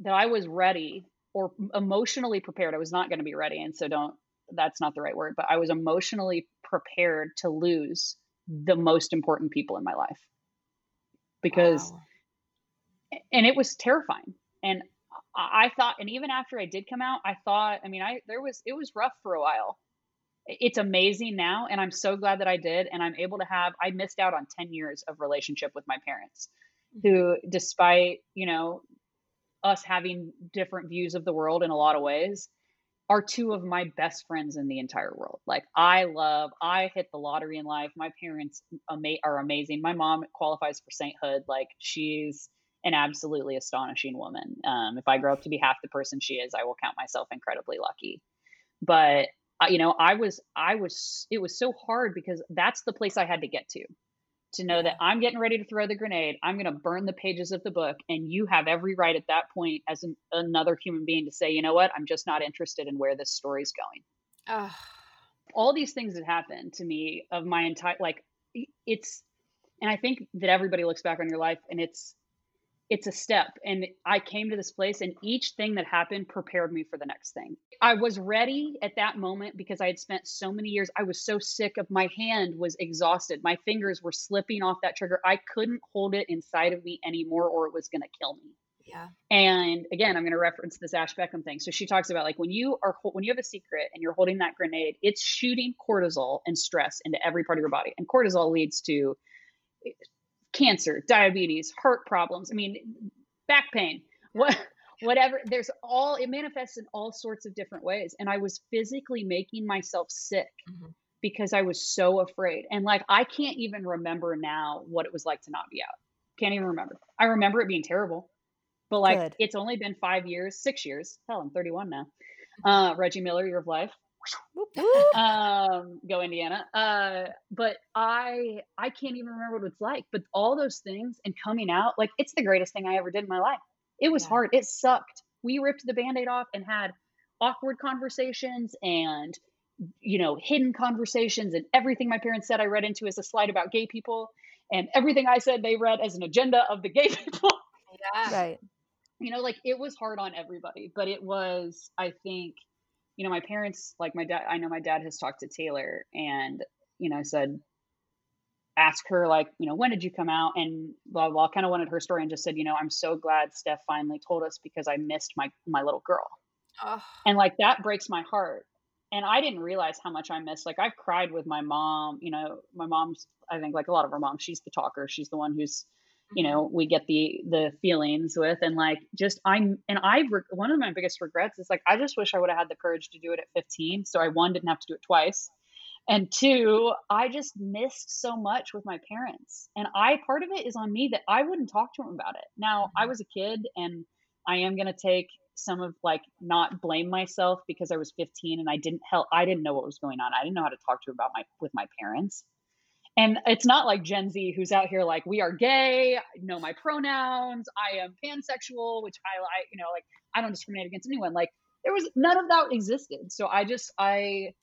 that i was ready or emotionally prepared. I was not going to be ready and so don't that's not the right word but i was emotionally prepared to lose the most important people in my life. Because wow. and it was terrifying. And I thought, and even after I did come out, I thought, I mean, I there was it was rough for a while. It's amazing now, and I'm so glad that I did, and I'm able to have. I missed out on ten years of relationship with my parents, mm-hmm. who, despite you know, us having different views of the world in a lot of ways, are two of my best friends in the entire world. Like I love, I hit the lottery in life. My parents ama- are amazing. My mom qualifies for sainthood. Like she's an absolutely astonishing woman. Um, if I grow up to be half the person she is, I will count myself incredibly lucky. But uh, you know, I was, I was, it was so hard because that's the place I had to get to, to know that I'm getting ready to throw the grenade. I'm going to burn the pages of the book, and you have every right at that point as an, another human being to say, you know what, I'm just not interested in where this story's going. Ugh. All these things that happened to me of my entire like, it's, and I think that everybody looks back on your life and it's it's a step. And i came to this place and each thing that happened prepared me for the next thing. I was ready at that moment because i had spent so many years i was so sick of my hand was exhausted. My fingers were slipping off that trigger. I couldn't hold it inside of me anymore or it was going to kill me. Yeah. And again i'm going to reference this ash beckham thing. So she talks about like when you are when you have a secret and you're holding that grenade it's shooting cortisol and stress into every part of your body. And cortisol leads to cancer, diabetes, heart problems. I mean, back pain, what, whatever. There's all, it manifests in all sorts of different ways. And I was physically making myself sick mm-hmm. because I was so afraid. And like, I can't even remember now what it was like to not be out. Can't even remember. I remember it being terrible. But like, Good. it's only been five years, six years. Hell, I'm 31 now. Uh, Reggie Miller, Year of Life um, go Indiana. Uh, but I I can't even remember what it's like. But all those things and coming out, like it's the greatest thing I ever did in my life. It was yeah. hard. It sucked. We ripped the band-aid off and had awkward conversations and you know hidden conversations and everything my parents said I read into as a slide about gay people and everything I said they read as an agenda of the gay people. Yeah. Right. You know, like it was hard on everybody, but it was, I think, you know, my parents, like my dad, I know my dad has talked to Taylor and, you know, I said, ask her, like, you know, when did you come out? And blah, blah, kind of wanted her story and just said, you know, I'm so glad Steph finally told us because I missed my, my little girl. Oh. And like that breaks my heart. And I didn't realize how much I missed. Like I've cried with my mom, you know, my mom's, I think like a lot of her mom, she's the talker. She's the one who's, you know we get the the feelings with and like just i'm and I've one of my biggest regrets is like i just wish i would have had the courage to do it at 15 so i one didn't have to do it twice and two i just missed so much with my parents and i part of it is on me that i wouldn't talk to them about it. Now i was a kid and i am going to take some of like not blame myself because i was 15 and i didn't help i didn't know what was going on. I didn't know how to talk to about my with my parents and it's not like Gen Z who's out here like we are gay, know my pronouns, I am pansexual, which I like, you know, like I don't discriminate against anyone. Like there was none of that existed. So I just I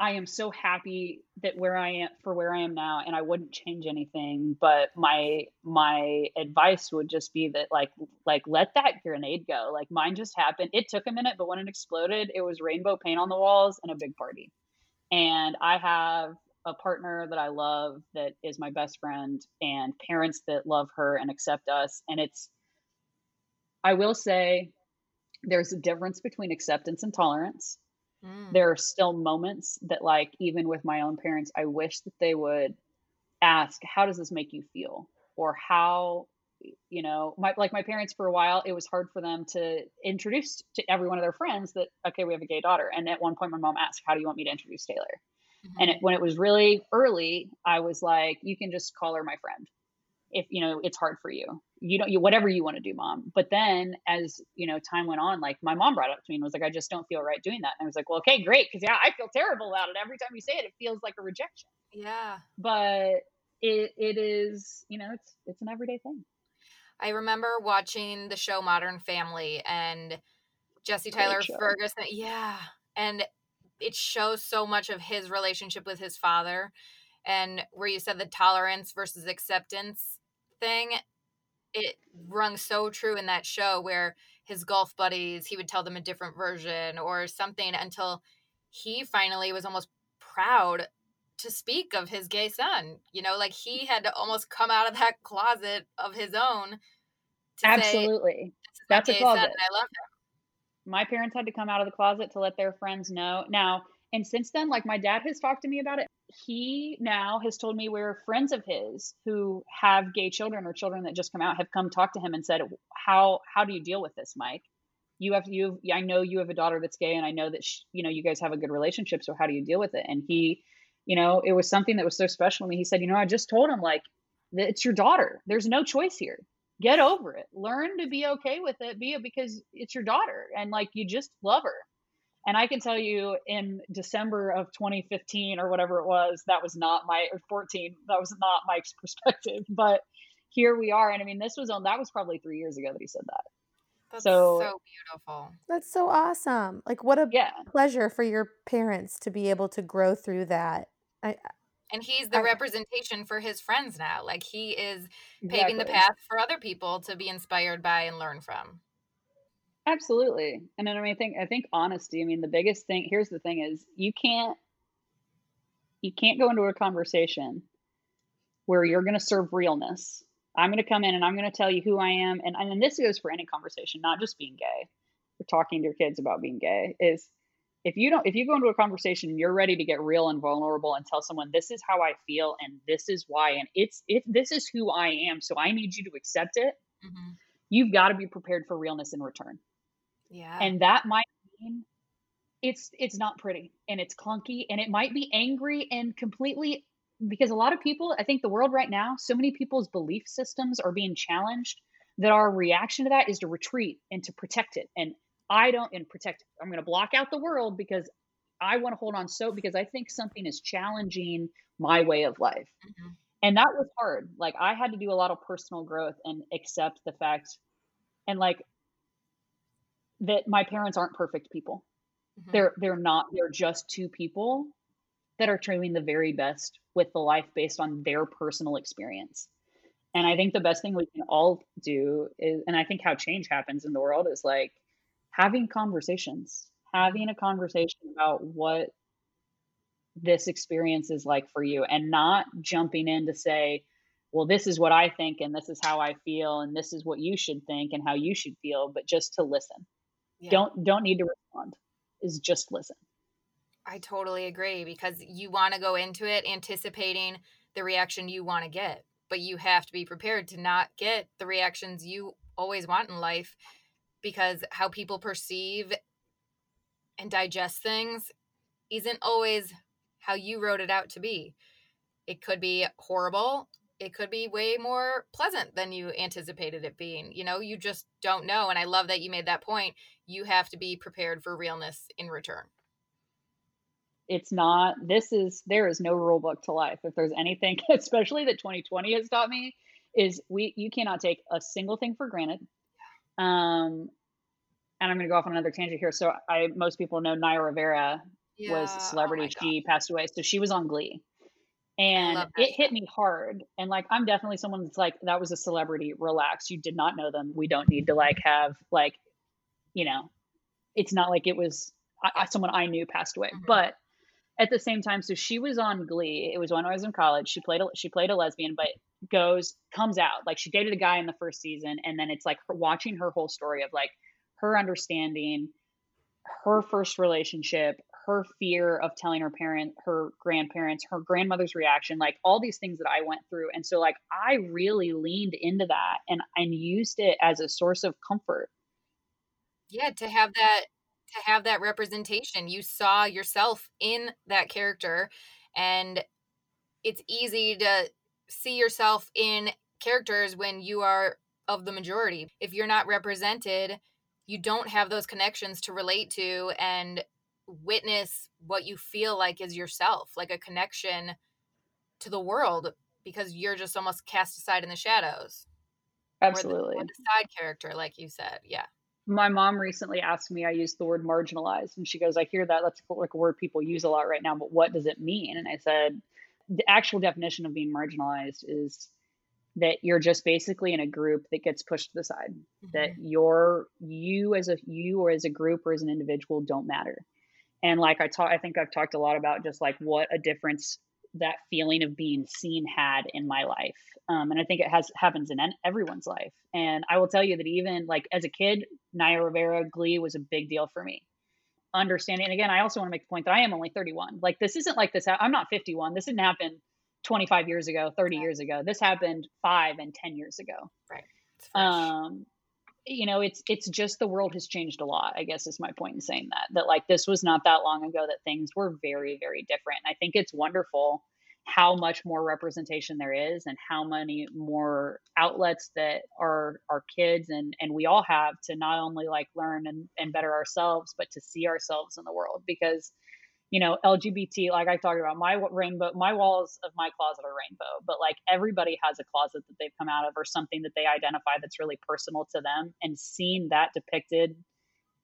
I am so happy that where I am for where I am now and I wouldn't change anything, but my my advice would just be that like like let that grenade go. Like mine just happened. It took a minute, but when it exploded, it was rainbow paint on the walls and a big party. And I have a partner that I love that is my best friend and parents that love her and accept us. And it's, I will say, there's a difference between acceptance and tolerance. Mm. There are still moments that, like, even with my own parents, I wish that they would ask, How does this make you feel? Or how, you know, my, like my parents for a while, it was hard for them to introduce to every one of their friends that, okay, we have a gay daughter. And at one point, my mom asked, How do you want me to introduce Taylor? Mm-hmm. And it, when it was really early, I was like, you can just call her my friend. If you know it's hard for you, you don't you whatever you want to do, mom. But then as you know time went on, like my mom brought it up to me and was like, I just don't feel right doing that. And I was like, well, okay, great, because yeah, I feel terrible about it every time you say it. It feels like a rejection. Yeah. But it it is you know it's it's an everyday thing. I remember watching the show Modern Family and Jesse Tyler Ferguson. Yeah. And it shows so much of his relationship with his father and where you said the tolerance versus acceptance thing it rung so true in that show where his golf buddies he would tell them a different version or something until he finally was almost proud to speak of his gay son you know like he had to almost come out of that closet of his own absolutely. Say, that's a closet. i love him my parents had to come out of the closet to let their friends know. Now, and since then, like my dad has talked to me about it. He now has told me where friends of his who have gay children or children that just come out have come talk to him and said, "How how do you deal with this, Mike? You have you I know you have a daughter that's gay, and I know that she, you know you guys have a good relationship. So how do you deal with it?" And he, you know, it was something that was so special to me. He said, "You know, I just told him like It's your daughter. There's no choice here. Get over it. Learn to be okay with it. Be it because it's your daughter and like you just love her. And I can tell you in December of 2015 or whatever it was, that was not my or 14. That was not Mike's perspective. But here we are. And I mean, this was on that was probably three years ago that he said that. That's So- so beautiful. That's so awesome. Like what a Yeah. pleasure for your parents to be able to grow through that. I And he's the I- representation for his friends now. Like he is paving the path for other people to be inspired by and learn from. Absolutely. And then I mean, I think I think honesty. I mean, the biggest thing here's the thing is you can't you can't go into a conversation where you're going to serve realness. I'm going to come in and I'm going to tell you who I am, and and this goes for any conversation, not just being gay. Or talking to your kids about being gay is if you don't if you go into a conversation and you're ready to get real and vulnerable and tell someone this is how I feel and this is why and it's it this is who I am, so I need you to accept it. hmm You've got to be prepared for realness in return Yeah. and that might mean it's it's not pretty and it's clunky and it might be angry and completely because a lot of people i think the world right now so many people's belief systems are being challenged that our reaction to that is to retreat and to protect it and i don't and protect i'm going to block out the world because i want to hold on so because i think something is challenging my way of life Mhm. and that was hard like i had to do a lot of personal growth and accept the fact and like that my parents aren't perfect people Mhm. they're they're not they're just two people that are trying the very best with the life based on their personal experience and i think the best thing we can all do is and i think how change happens in the world is like having conversations having a conversation about what this experience is like for you and not jumping in to say well this is what i think and this is how i feel and this is what you should think and how you should feel but just to listen Yeah. don't don't need to respond is just listen I totally agree because you want to go into it anticipating the reaction you want to get, but you have to be prepared to not get the reactions you always want in life because how people perceive and digest things isn't always how you wrote it out to be. It could be horrible. It could be way more pleasant than you anticipated it being. You know, you just don't know. And I love that you made that point. You have to be prepared for realness in return. it's not this is there is no rule book to life if there's anything especially that 2020 has taught me is we you cannot take a single thing for granted um and i'm going to go off on another tangent here. So i most people know naya rivera was Yeah. a Oh celebrity. God. she passed away. So she was on glee. And it hit me hard. And like i'm definitely someone that's like that was a celebrity. Relax. You did not know them. We don't need to like have like you know it's not like it was I, someone i knew passed away. Mhm. but at the same time so she was on glee. It was when i was in college. She played a, she played a lesbian but goes comes out. Like she dated a guy in the first season and then it's like watching her whole story of like her understanding her first relationship her fear of telling her parent her grandparents her grandmother's reaction like all these things that i went through. And so like i really leaned into that and and used it as a source of comfort. Yeah to have that to have that representation. You saw yourself in that character and it's easy to see yourself in characters when you are of the majority. If you're not represented you don't have those connections to relate to and witness what you feel like is yourself like a connection to the world because you're just almost cast aside in the shadows. Or the- absolutely. or the side character like you said yeah my mom recently asked me i used the word marginalized and she goes i hear that that's like a word people use a lot right now but what does it mean and i said the actual definition of being marginalized is that you're just basically in a group that gets pushed to the side that Mhm. you're you as a you or as a group or as an individual don't matter and like i talk i think i've talked a lot about just like what a difference that feeling of being seen had in my life. Um, and i think it has happens in everyone's life. And i will tell you that even like as a kid naya rivera glee was a big deal for me. Understanding and again i also want to make the point that i am only 31 like this isn't like this i'm not 51 this didn't happen 25 years ago 30 Right. years ago. This happened five and 10 years ago. Right. Um you know it's it's just the world has changed a lot i guess is my point in saying that that like this was not that long ago that things were very very different. And i think it's wonderful how much more representation there is and how many more outlets that our our kids and and we all have to not only like learn and, and better ourselves but to see ourselves in the world because you know lgbt like i talked about my rainbow my walls of my closet are rainbow but like everybody has a closet that they've come out of or something that they identify that's really personal to them and seeing that depicted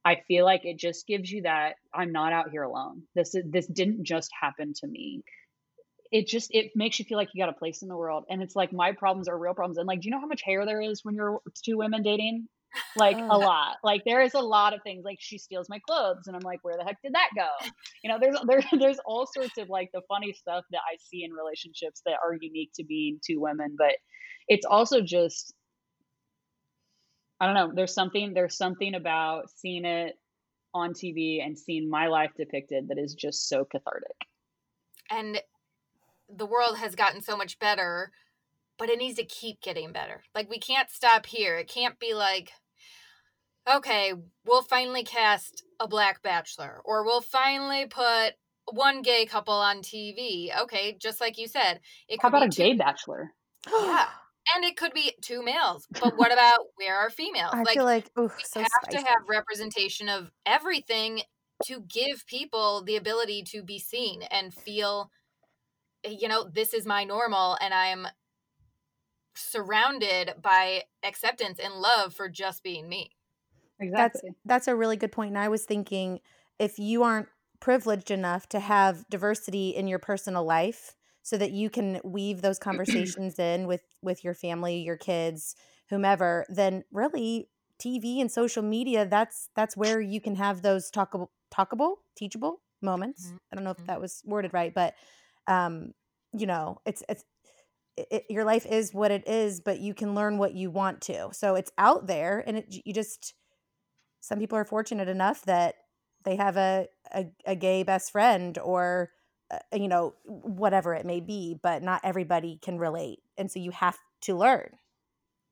i feel like it just gives you that i'm not out here alone. This is this didn't just happen to me. It just it makes you feel like you got a place in the world and it's like my problems are real problems and like do you know how much hair there is when you're two women dating like a lot. Like there is a lot of things like she steals my clothes and i'm like where the heck did that go? You know there's there, there's all sorts of like the funny stuff that i see in relationships that are unique to being two women but it's also just i don't know there's something there's something about seeing it on tv and seeing my life depicted that is just so cathartic. And the world has gotten so much better, but it needs to keep getting better. Like we can't stop here. It can't be like okay, we'll finally cast a black bachelor or we'll finally put one gay couple on TV. Okay, just like you said, it How about a two- gay bachelor? yeah. And it could be two males. But what about where are females? I like, feel like ooh, we so have spicy. to have representation of everything to give people the ability to be seen and feel eh, you know, this is my normal and I'm surrounded by acceptance and love for just being me. Exactly. That's that's a really good point. And I was thinking if you aren't privileged enough to have diversity in your personal life so that you can weave those conversations in with with your family, your kids, whomever, then really TV and social media that's that's where you can have those talkable talkable, teachable moments. Mm-hmm. I don't know if mm-hmm. that was worded right, but um, you know, it's it's it, your life is what it is, but you can learn what you want to. So it's out there, and it, you just some people are fortunate enough that they have a a, a gay best friend or uh, you know whatever it may be, but not everybody can relate, and so you have to learn.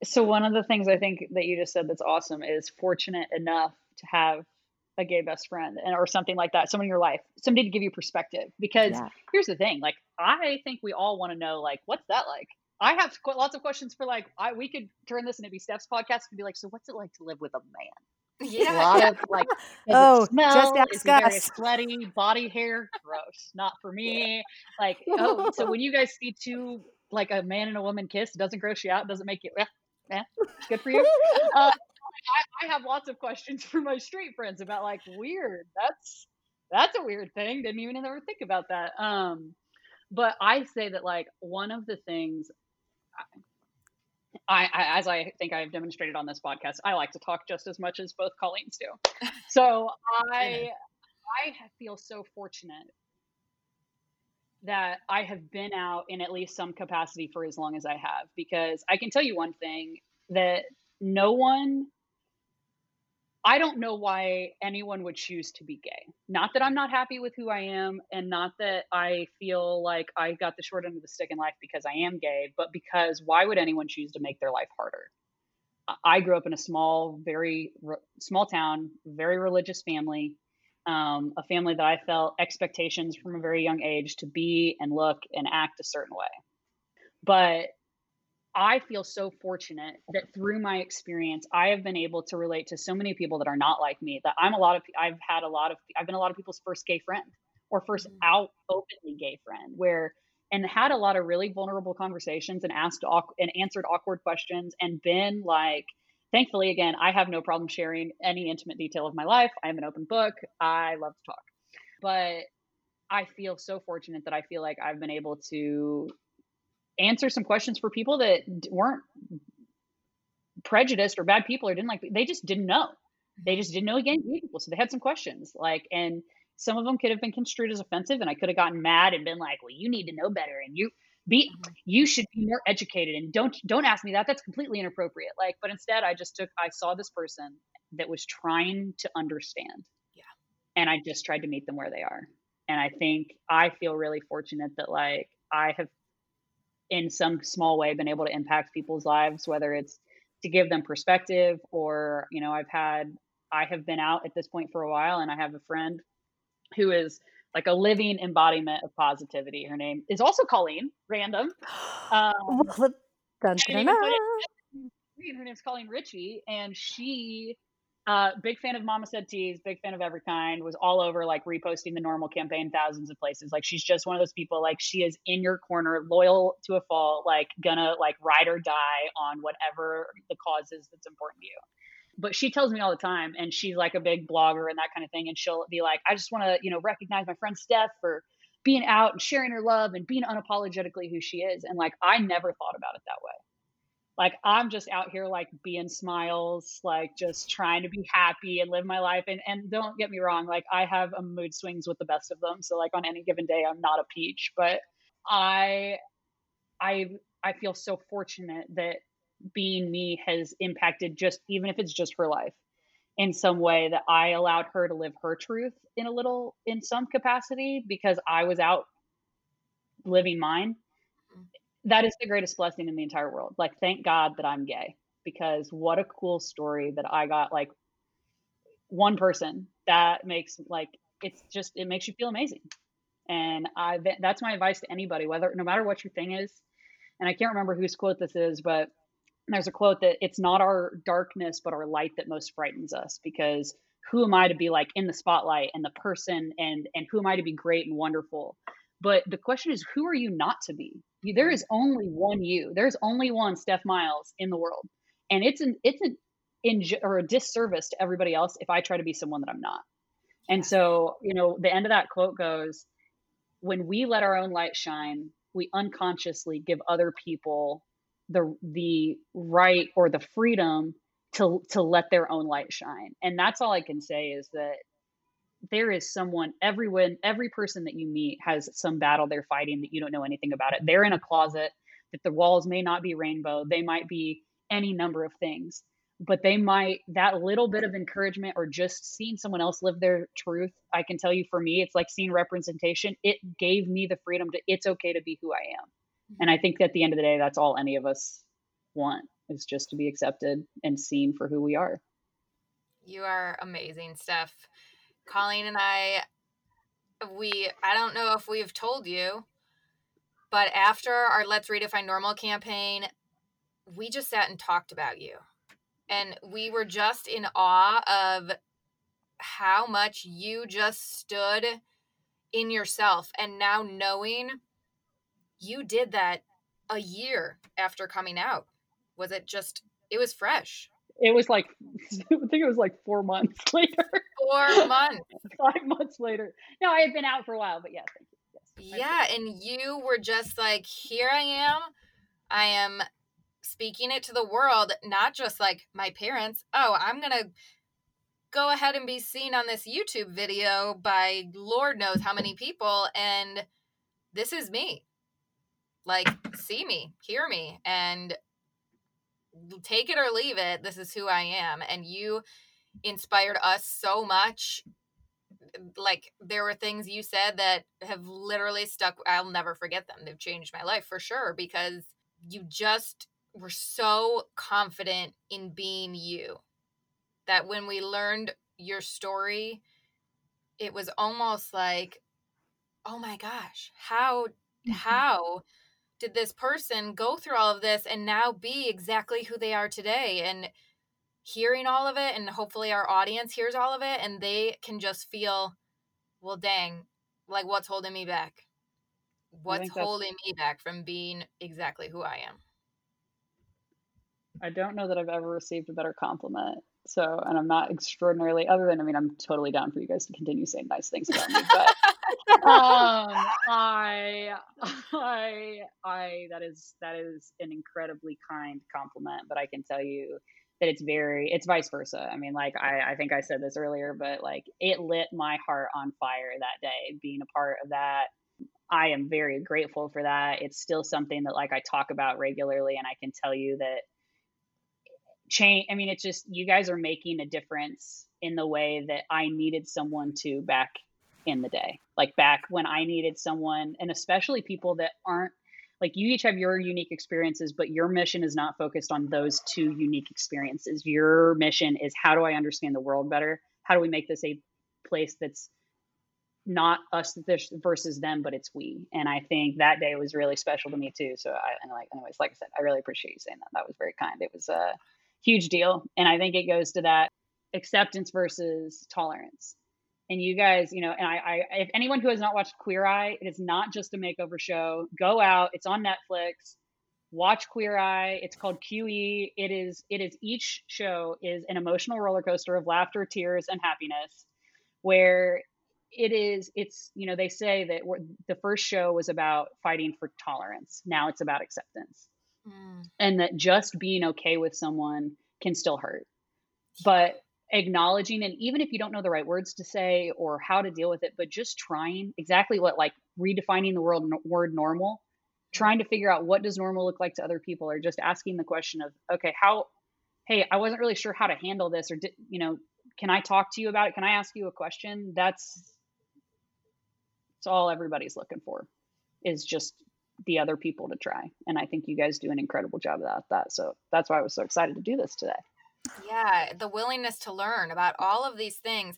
So one of the things I think that you just said that's awesome is fortunate enough to have a gay best friend and, or something like that, someone in your life, somebody to give you perspective. Because yeah. here's the thing, like I think we all want to know, like, what's that like? I have lots of questions for like, I we could turn this into be Steph's podcast and be like, so what's it like to live with a man? Yeah, a lot of like, oh, smell? just ask is us. Very sweaty body hair, gross, not for me. Like, oh, so when you guys see two like a man and a woman kiss, it doesn't gross you out, doesn't make you, eh, eh, good for you. Uh, I, I have lots of questions for my straight friends about like weird. That's that's a weird thing. Didn't even ever think about that. Um, but I say that like one of the things I, I, as I think I've demonstrated on this podcast, I like to talk just as much as both Colleens do. So I I feel so fortunate that I have been out in at least some capacity for as long as I have because I can tell you one thing that no one I don't know why anyone would choose to be gay. Not that I'm not happy with who I am, and not that I feel like I got the short end of the stick in life because I am gay, but because why would anyone choose to make their life harder? I grew up in a small, very re- small town, very religious family, um, a family that I felt expectations from a very young age to be and look and act a certain way. But I feel so fortunate that through my experience, I have been able to relate to so many people that are not like me. That I'm a lot of, I've had a lot of, I've been a lot of people's first gay friend or 1st mm-hmm. out openly gay friend, where and had a lot of really vulnerable conversations and asked and answered awkward questions and been like, thankfully, again, I have no problem sharing any intimate detail of my life. I'm an open book. I love to talk, but I feel so fortunate that I feel like I've been able to answer some questions for people that weren't prejudiced or bad people or didn't like they just didn't know. They just didn't know again people so they had some questions like and some of them could have been construed as offensive and i could have gotten mad and been like well you need to know better and you be mm-hmm. you should be more educated and don't don't ask me that that's completely inappropriate. Like but instead i just took i saw this person that was trying to understand. Yeah. And i just tried to meet them where they are. And i think i feel really fortunate that like i have in some small way been able to impact people's lives whether it's to give them perspective or you know i've had i have been out at this point for a while and i have a friend who is like a living embodiment of positivity. Her name is also Colleen, random. Um, well, dun, dun, dun, her name's Colleen Ritchie, and she uh, big fan of Mama Said Teas, big fan of every kind, was all over like reposting the normal campaign thousands of places. Like she's just one of those people, like she is in your corner, loyal to a fault, like gonna like ride or die on whatever the cause is that's important to you. But she tells me all the time, and she's like a big blogger and that kind of thing. And she'll be like, I just want to, you know, recognize my friend Steph for being out and sharing her love and being unapologetically who she is. And like, I never thought about it that way like i'm just out here like being smiles like just trying to be happy and live my life and and don't get me wrong like i have a mood swings with the best of them so like on any given day i'm not a peach but i i i feel so fortunate that being me has impacted just even if it's just her life in some way that i allowed her to live her truth in a little in some capacity because i was out living mine that is the greatest blessing in the entire world. Like, thank God that I'm gay because what a cool story that I got. Like, one person that makes like it's just it makes you feel amazing. And I that's my advice to anybody, whether no matter what your thing is. And I can't remember whose quote this is, but there's a quote that it's not our darkness but our light that most frightens us because who am I to be like in the spotlight and the person and and who am I to be great and wonderful? But the question is, who are you not to be? There is only one you. There's only one Steph Miles in the world, and it's an it's an or a disservice to everybody else if I try to be someone that I'm not. And so, you know, the end of that quote goes, "When we let our own light shine, we unconsciously give other people the the right or the freedom to to let their own light shine." And that's all I can say is that there is someone everyone every person that you meet has some battle they're fighting that you don't know anything about it. They're in a closet that the walls may not be rainbow. They might be any number of things but they might that little bit of encouragement or just seeing someone else live their truth i can tell you for me it's like seeing representation. It gave me the freedom to it's okay to be who i am. Mm-hmm. and i think at the end of the day that's all any of us want is just to be accepted and seen for who we are. You are amazing steph Colleen and I, we, I don't know if we've told you, but after our Let's Redefine Normal campaign, we just sat and talked about you. And we were just in awe of how much you just stood in yourself. And now knowing you did that a year after coming out, was it just, it was fresh? It was like, I think it was like four months later. Four months. Five months later. No, I had been out for a while, but yeah, thank you. Yes, yeah, and you were just like, here I am. I am speaking it to the world, not just like my parents. Oh, I'm going to go ahead and be seen on this YouTube video by Lord knows how many people. And this is me. Like, see me, hear me, and take it or leave it. This is who I am. And you inspired us so much like there were things you said that have literally stuck I'll never forget them. They've changed my life for sure because you just were so confident in being you that when we learned your story it was almost like oh my gosh, how mm-hmm. how did this person go through all of this and now be exactly who they are today? And hearing all of it and hopefully our audience hears all of it and they can just feel well dang like what's holding me back? What's holding me back from being exactly who i am? I don't know that i've ever received a better compliment so and i'm not extraordinarily other than i mean i'm totally down for you guys to continue saying nice things about me but um i i i that is that is an incredibly kind compliment but i can tell you that it's very it's vice versa. I mean like I, I think i said this earlier but like it lit my heart on fire that day being a part of that. I am very grateful for that. It's still something that like i talk about regularly and i can tell you that change i mean it's just you guys are making a difference in the way that i needed someone to back in the day like back when i needed someone and especially people that aren't like you each have your unique experiences but your mission is not focused on those two unique experiences your mission is how do i understand the world better how do we make this a place that's not us versus them, but it's we. And I think that day was really special to me too. So I and like anyways, like I said, I really appreciate you saying that. That was very kind. It was a huge deal. And I think it goes to that acceptance versus tolerance. And you guys, you know, and I, I if anyone who has not watched Queer Eye, it is not just a makeover show. Go out, it's on Netflix. Watch Queer Eye. It's called QE. It is it is each show is an emotional roller coaster of laughter, tears, and happiness where it is it's you know they say that the first show was about fighting for tolerance now it's about acceptance mm. and that just being okay with someone can still hurt. But acknowledging and even if you don't know the right words to say or how to deal with it but just trying exactly what like redefining the world word normal trying to figure out what does normal look like to other people or just asking the question of okay how hey i wasn't really sure how to handle this or did, you know can i talk to you about it? Can i ask you a question? That's it's all everybody's looking for is just the other people to try. And I think you guys do an incredible job about that. So that's why I was so excited to do this today. Yeah, the willingness to learn about all of these things.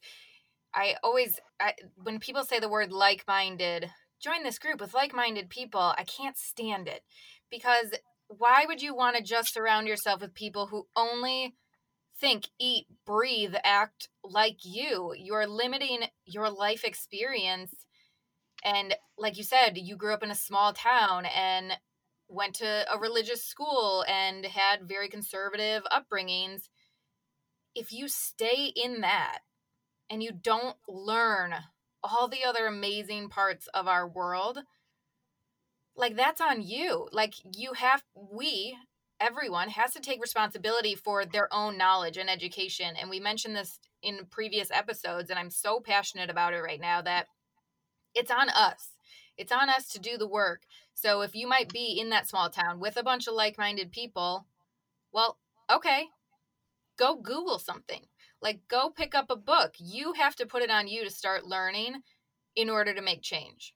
I always, I, when people say the word like minded, join this group with like minded people, I can't stand it because why would you want to just surround yourself with people who only think, eat, breathe, act like you? You're limiting your life experience and like you said, you grew up in a small town and went to a religious school and had very conservative upbringings. If you stay in that and you don't learn all the other amazing parts of our world, like that's on you. Like you have, we, everyone has to take responsibility for their own knowledge and education. And we mentioned this in previous episodes, and I'm so passionate about it right now that it's on us. It's on us to do the work. So if you might be in that small town with a bunch of like minded people, well, okay, go Google something. Like, go pick up a book. You have to put it on you to start learning in order to make change.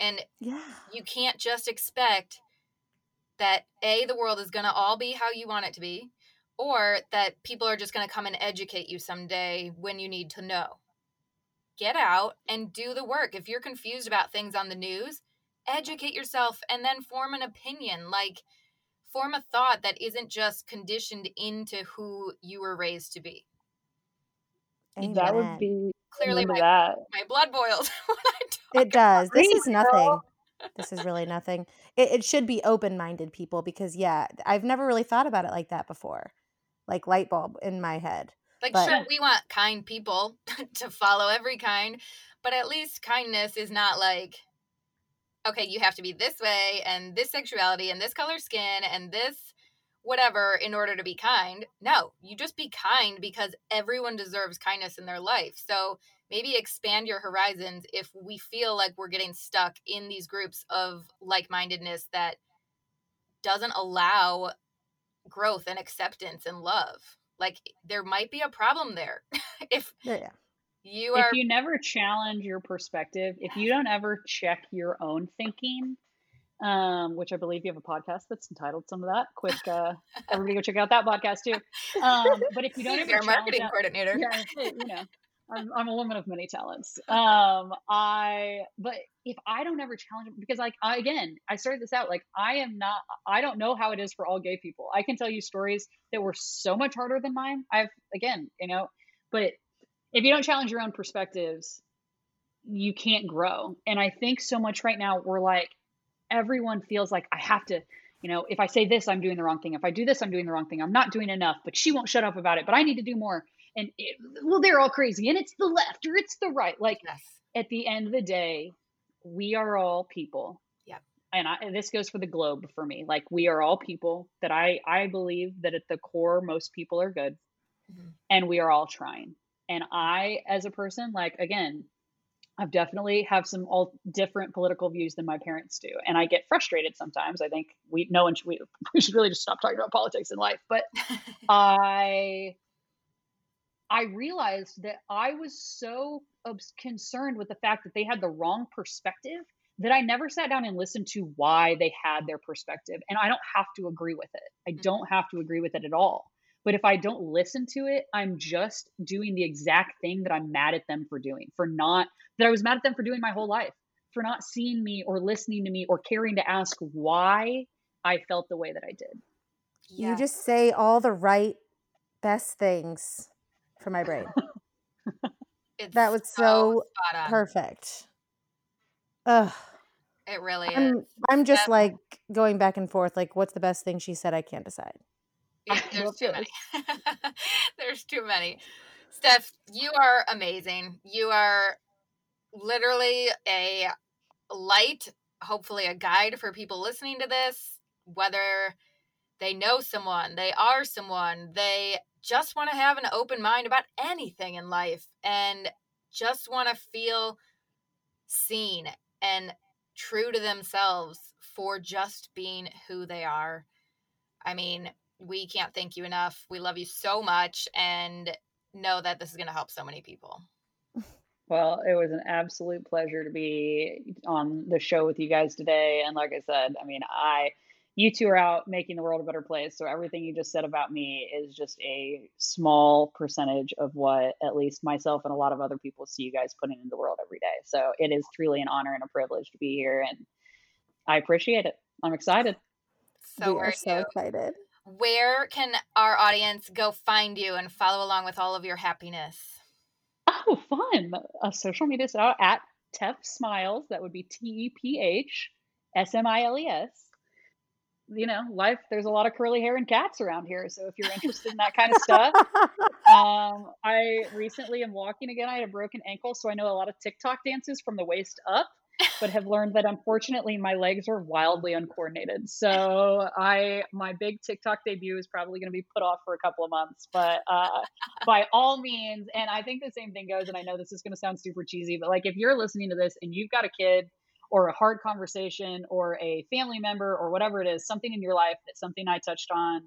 And yeah. you can't just expect that A, the world is going to all be how you want it to be, or that people are just going to come and educate you someday when you need to know get out and do the work. If you're confused about things on the news, educate yourself and then form an opinion. Like, form a thought that isn't just conditioned into who you were raised to be. And That would be clearly my, that. my blood boils It does. This is nothing. this is really nothing. It, it should be open minded people because, yeah, I've never really thought about it like that before. Like light bulb in my head. Like, but, sure, we want kind people to follow every kind, but at least kindness is not like, okay, you have to be this way and this sexuality and this color skin and this whatever in order to be kind. No, you just be kind because everyone deserves kindness in their life. So maybe expand your horizons if we feel like we're getting stuck in these groups of like mindedness that doesn't allow growth and acceptance and love like there might be a problem there if yeah. you are if you never challenge your perspective if you don't ever check your own thinking um, which I believe you have a podcast that's entitled some of that. Quick, uh, everybody go check out that podcast too. Um, but if you don't ever You're a marketing coordinator, yeah, you know, I'm, I'm, a woman of many talents. Um, I, but if I don't ever challenge because like, I, again, I started this out, like I am not, I don't know how it is for all gay people. I can tell you stories that were so much harder than mine. I've, again, you know, but if you don't challenge your own perspectives, you can't grow. And I think so much right now, we're like, everyone feels like I have to, you know, if I say this, I'm doing the wrong thing. If I do this, I'm doing the wrong thing. I'm not doing enough, but she won't shut up about it, but I need to do more and it, well they're all crazy and it's the left or it's the right like yes. at the end of the day we are all people yeah and I, this goes for the globe for me like we are all people that i i believe that at the core most people are good mm-hmm. and we are all trying and i as a person like again I've definitely have some all different political views than my parents do, and I get frustrated sometimes. I think we no one should, we, we should really just stop talking about politics in life. But I I realized that I was so concerned with the fact that they had the wrong perspective that I never sat down and listened to why they had their perspective. And I don't have to agree with it. I mm-hmm. don't have to agree with it at all. But if I don't listen to it, I'm just doing the exact thing that I'm mad at them for doing, for not, that I was mad at them for doing my whole life, for not seeing me or listening to me or caring to ask why I felt the way that I did. Yeah. You just say all the right, best things for my brain. that was so, so perfect. Ugh. It really I'm, is. I'm just like going back and forth. Like, what's the best thing she said? I can't decide. Yeah, there's too many. there's too many. Steph, you are amazing. You are literally a light, hopefully a guide for people listening to this, whether they know someone, they are someone, they just want to have an open mind about anything in life and just want to feel seen and true to themselves for just being who they are. I mean, we can't thank you enough. We love you so much and know that this is going to help so many people. Well, it was an absolute pleasure to be on the show with you guys today. And like I said, I mean, I, you two are out making the world a better place. So everything you just said about me is just a small percentage of what at least myself and a lot of other people see you guys putting in the world every day. So it is truly an honor and a privilege to be here. And I appreciate it. I'm excited. So we are so you. excited where can our audience go find you and follow along with all of your happiness? Oh, fun. Uh, social media is out at Teph Smiles. That would be T E P H S M I L E S. You know, life, there's a lot of curly hair and cats around here. So if you're interested in that kind of stuff, um, I recently am walking again. I had a broken ankle. So I know a lot of TikTok dances from the waist up but have learned that unfortunately my legs are wildly uncoordinated. So I my big TikTok debut is probably going to be put off for a couple of months. But uh, by all means, and I think the same thing goes. And I know this is going to sound super cheesy, but like if you're listening to this and you've got a kid or a hard conversation or a family member or whatever it is, something in your life that something I touched on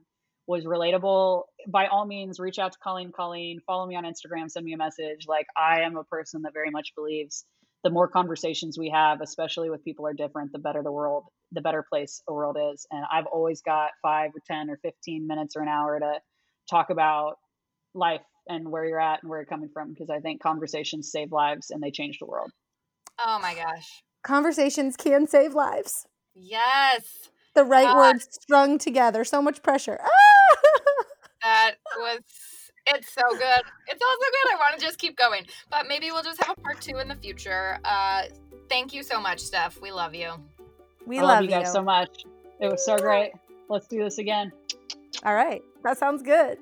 was relatable, by all means, reach out to Colleen. Colleen, follow me on Instagram, send me a message. Like I am a person that very much believes the more conversations we have, especially with people are different, the better the world, the better place a world is. And I've always got five or 10 or 15 minutes or an hour to talk about life and where you're at and where you're coming from because I think conversations save lives and they change the world. Oh my gosh. Conversations can save lives. Yes. The right uh, words strung together. So much pressure. Ah! that was it's so good. It's also good. I want to just keep going. But maybe we'll just have a part two in the future. Uh, thank you so much, Steph. We love you. We I love, love you guys so much. It was so great. Let's do this again. All right. That sounds good.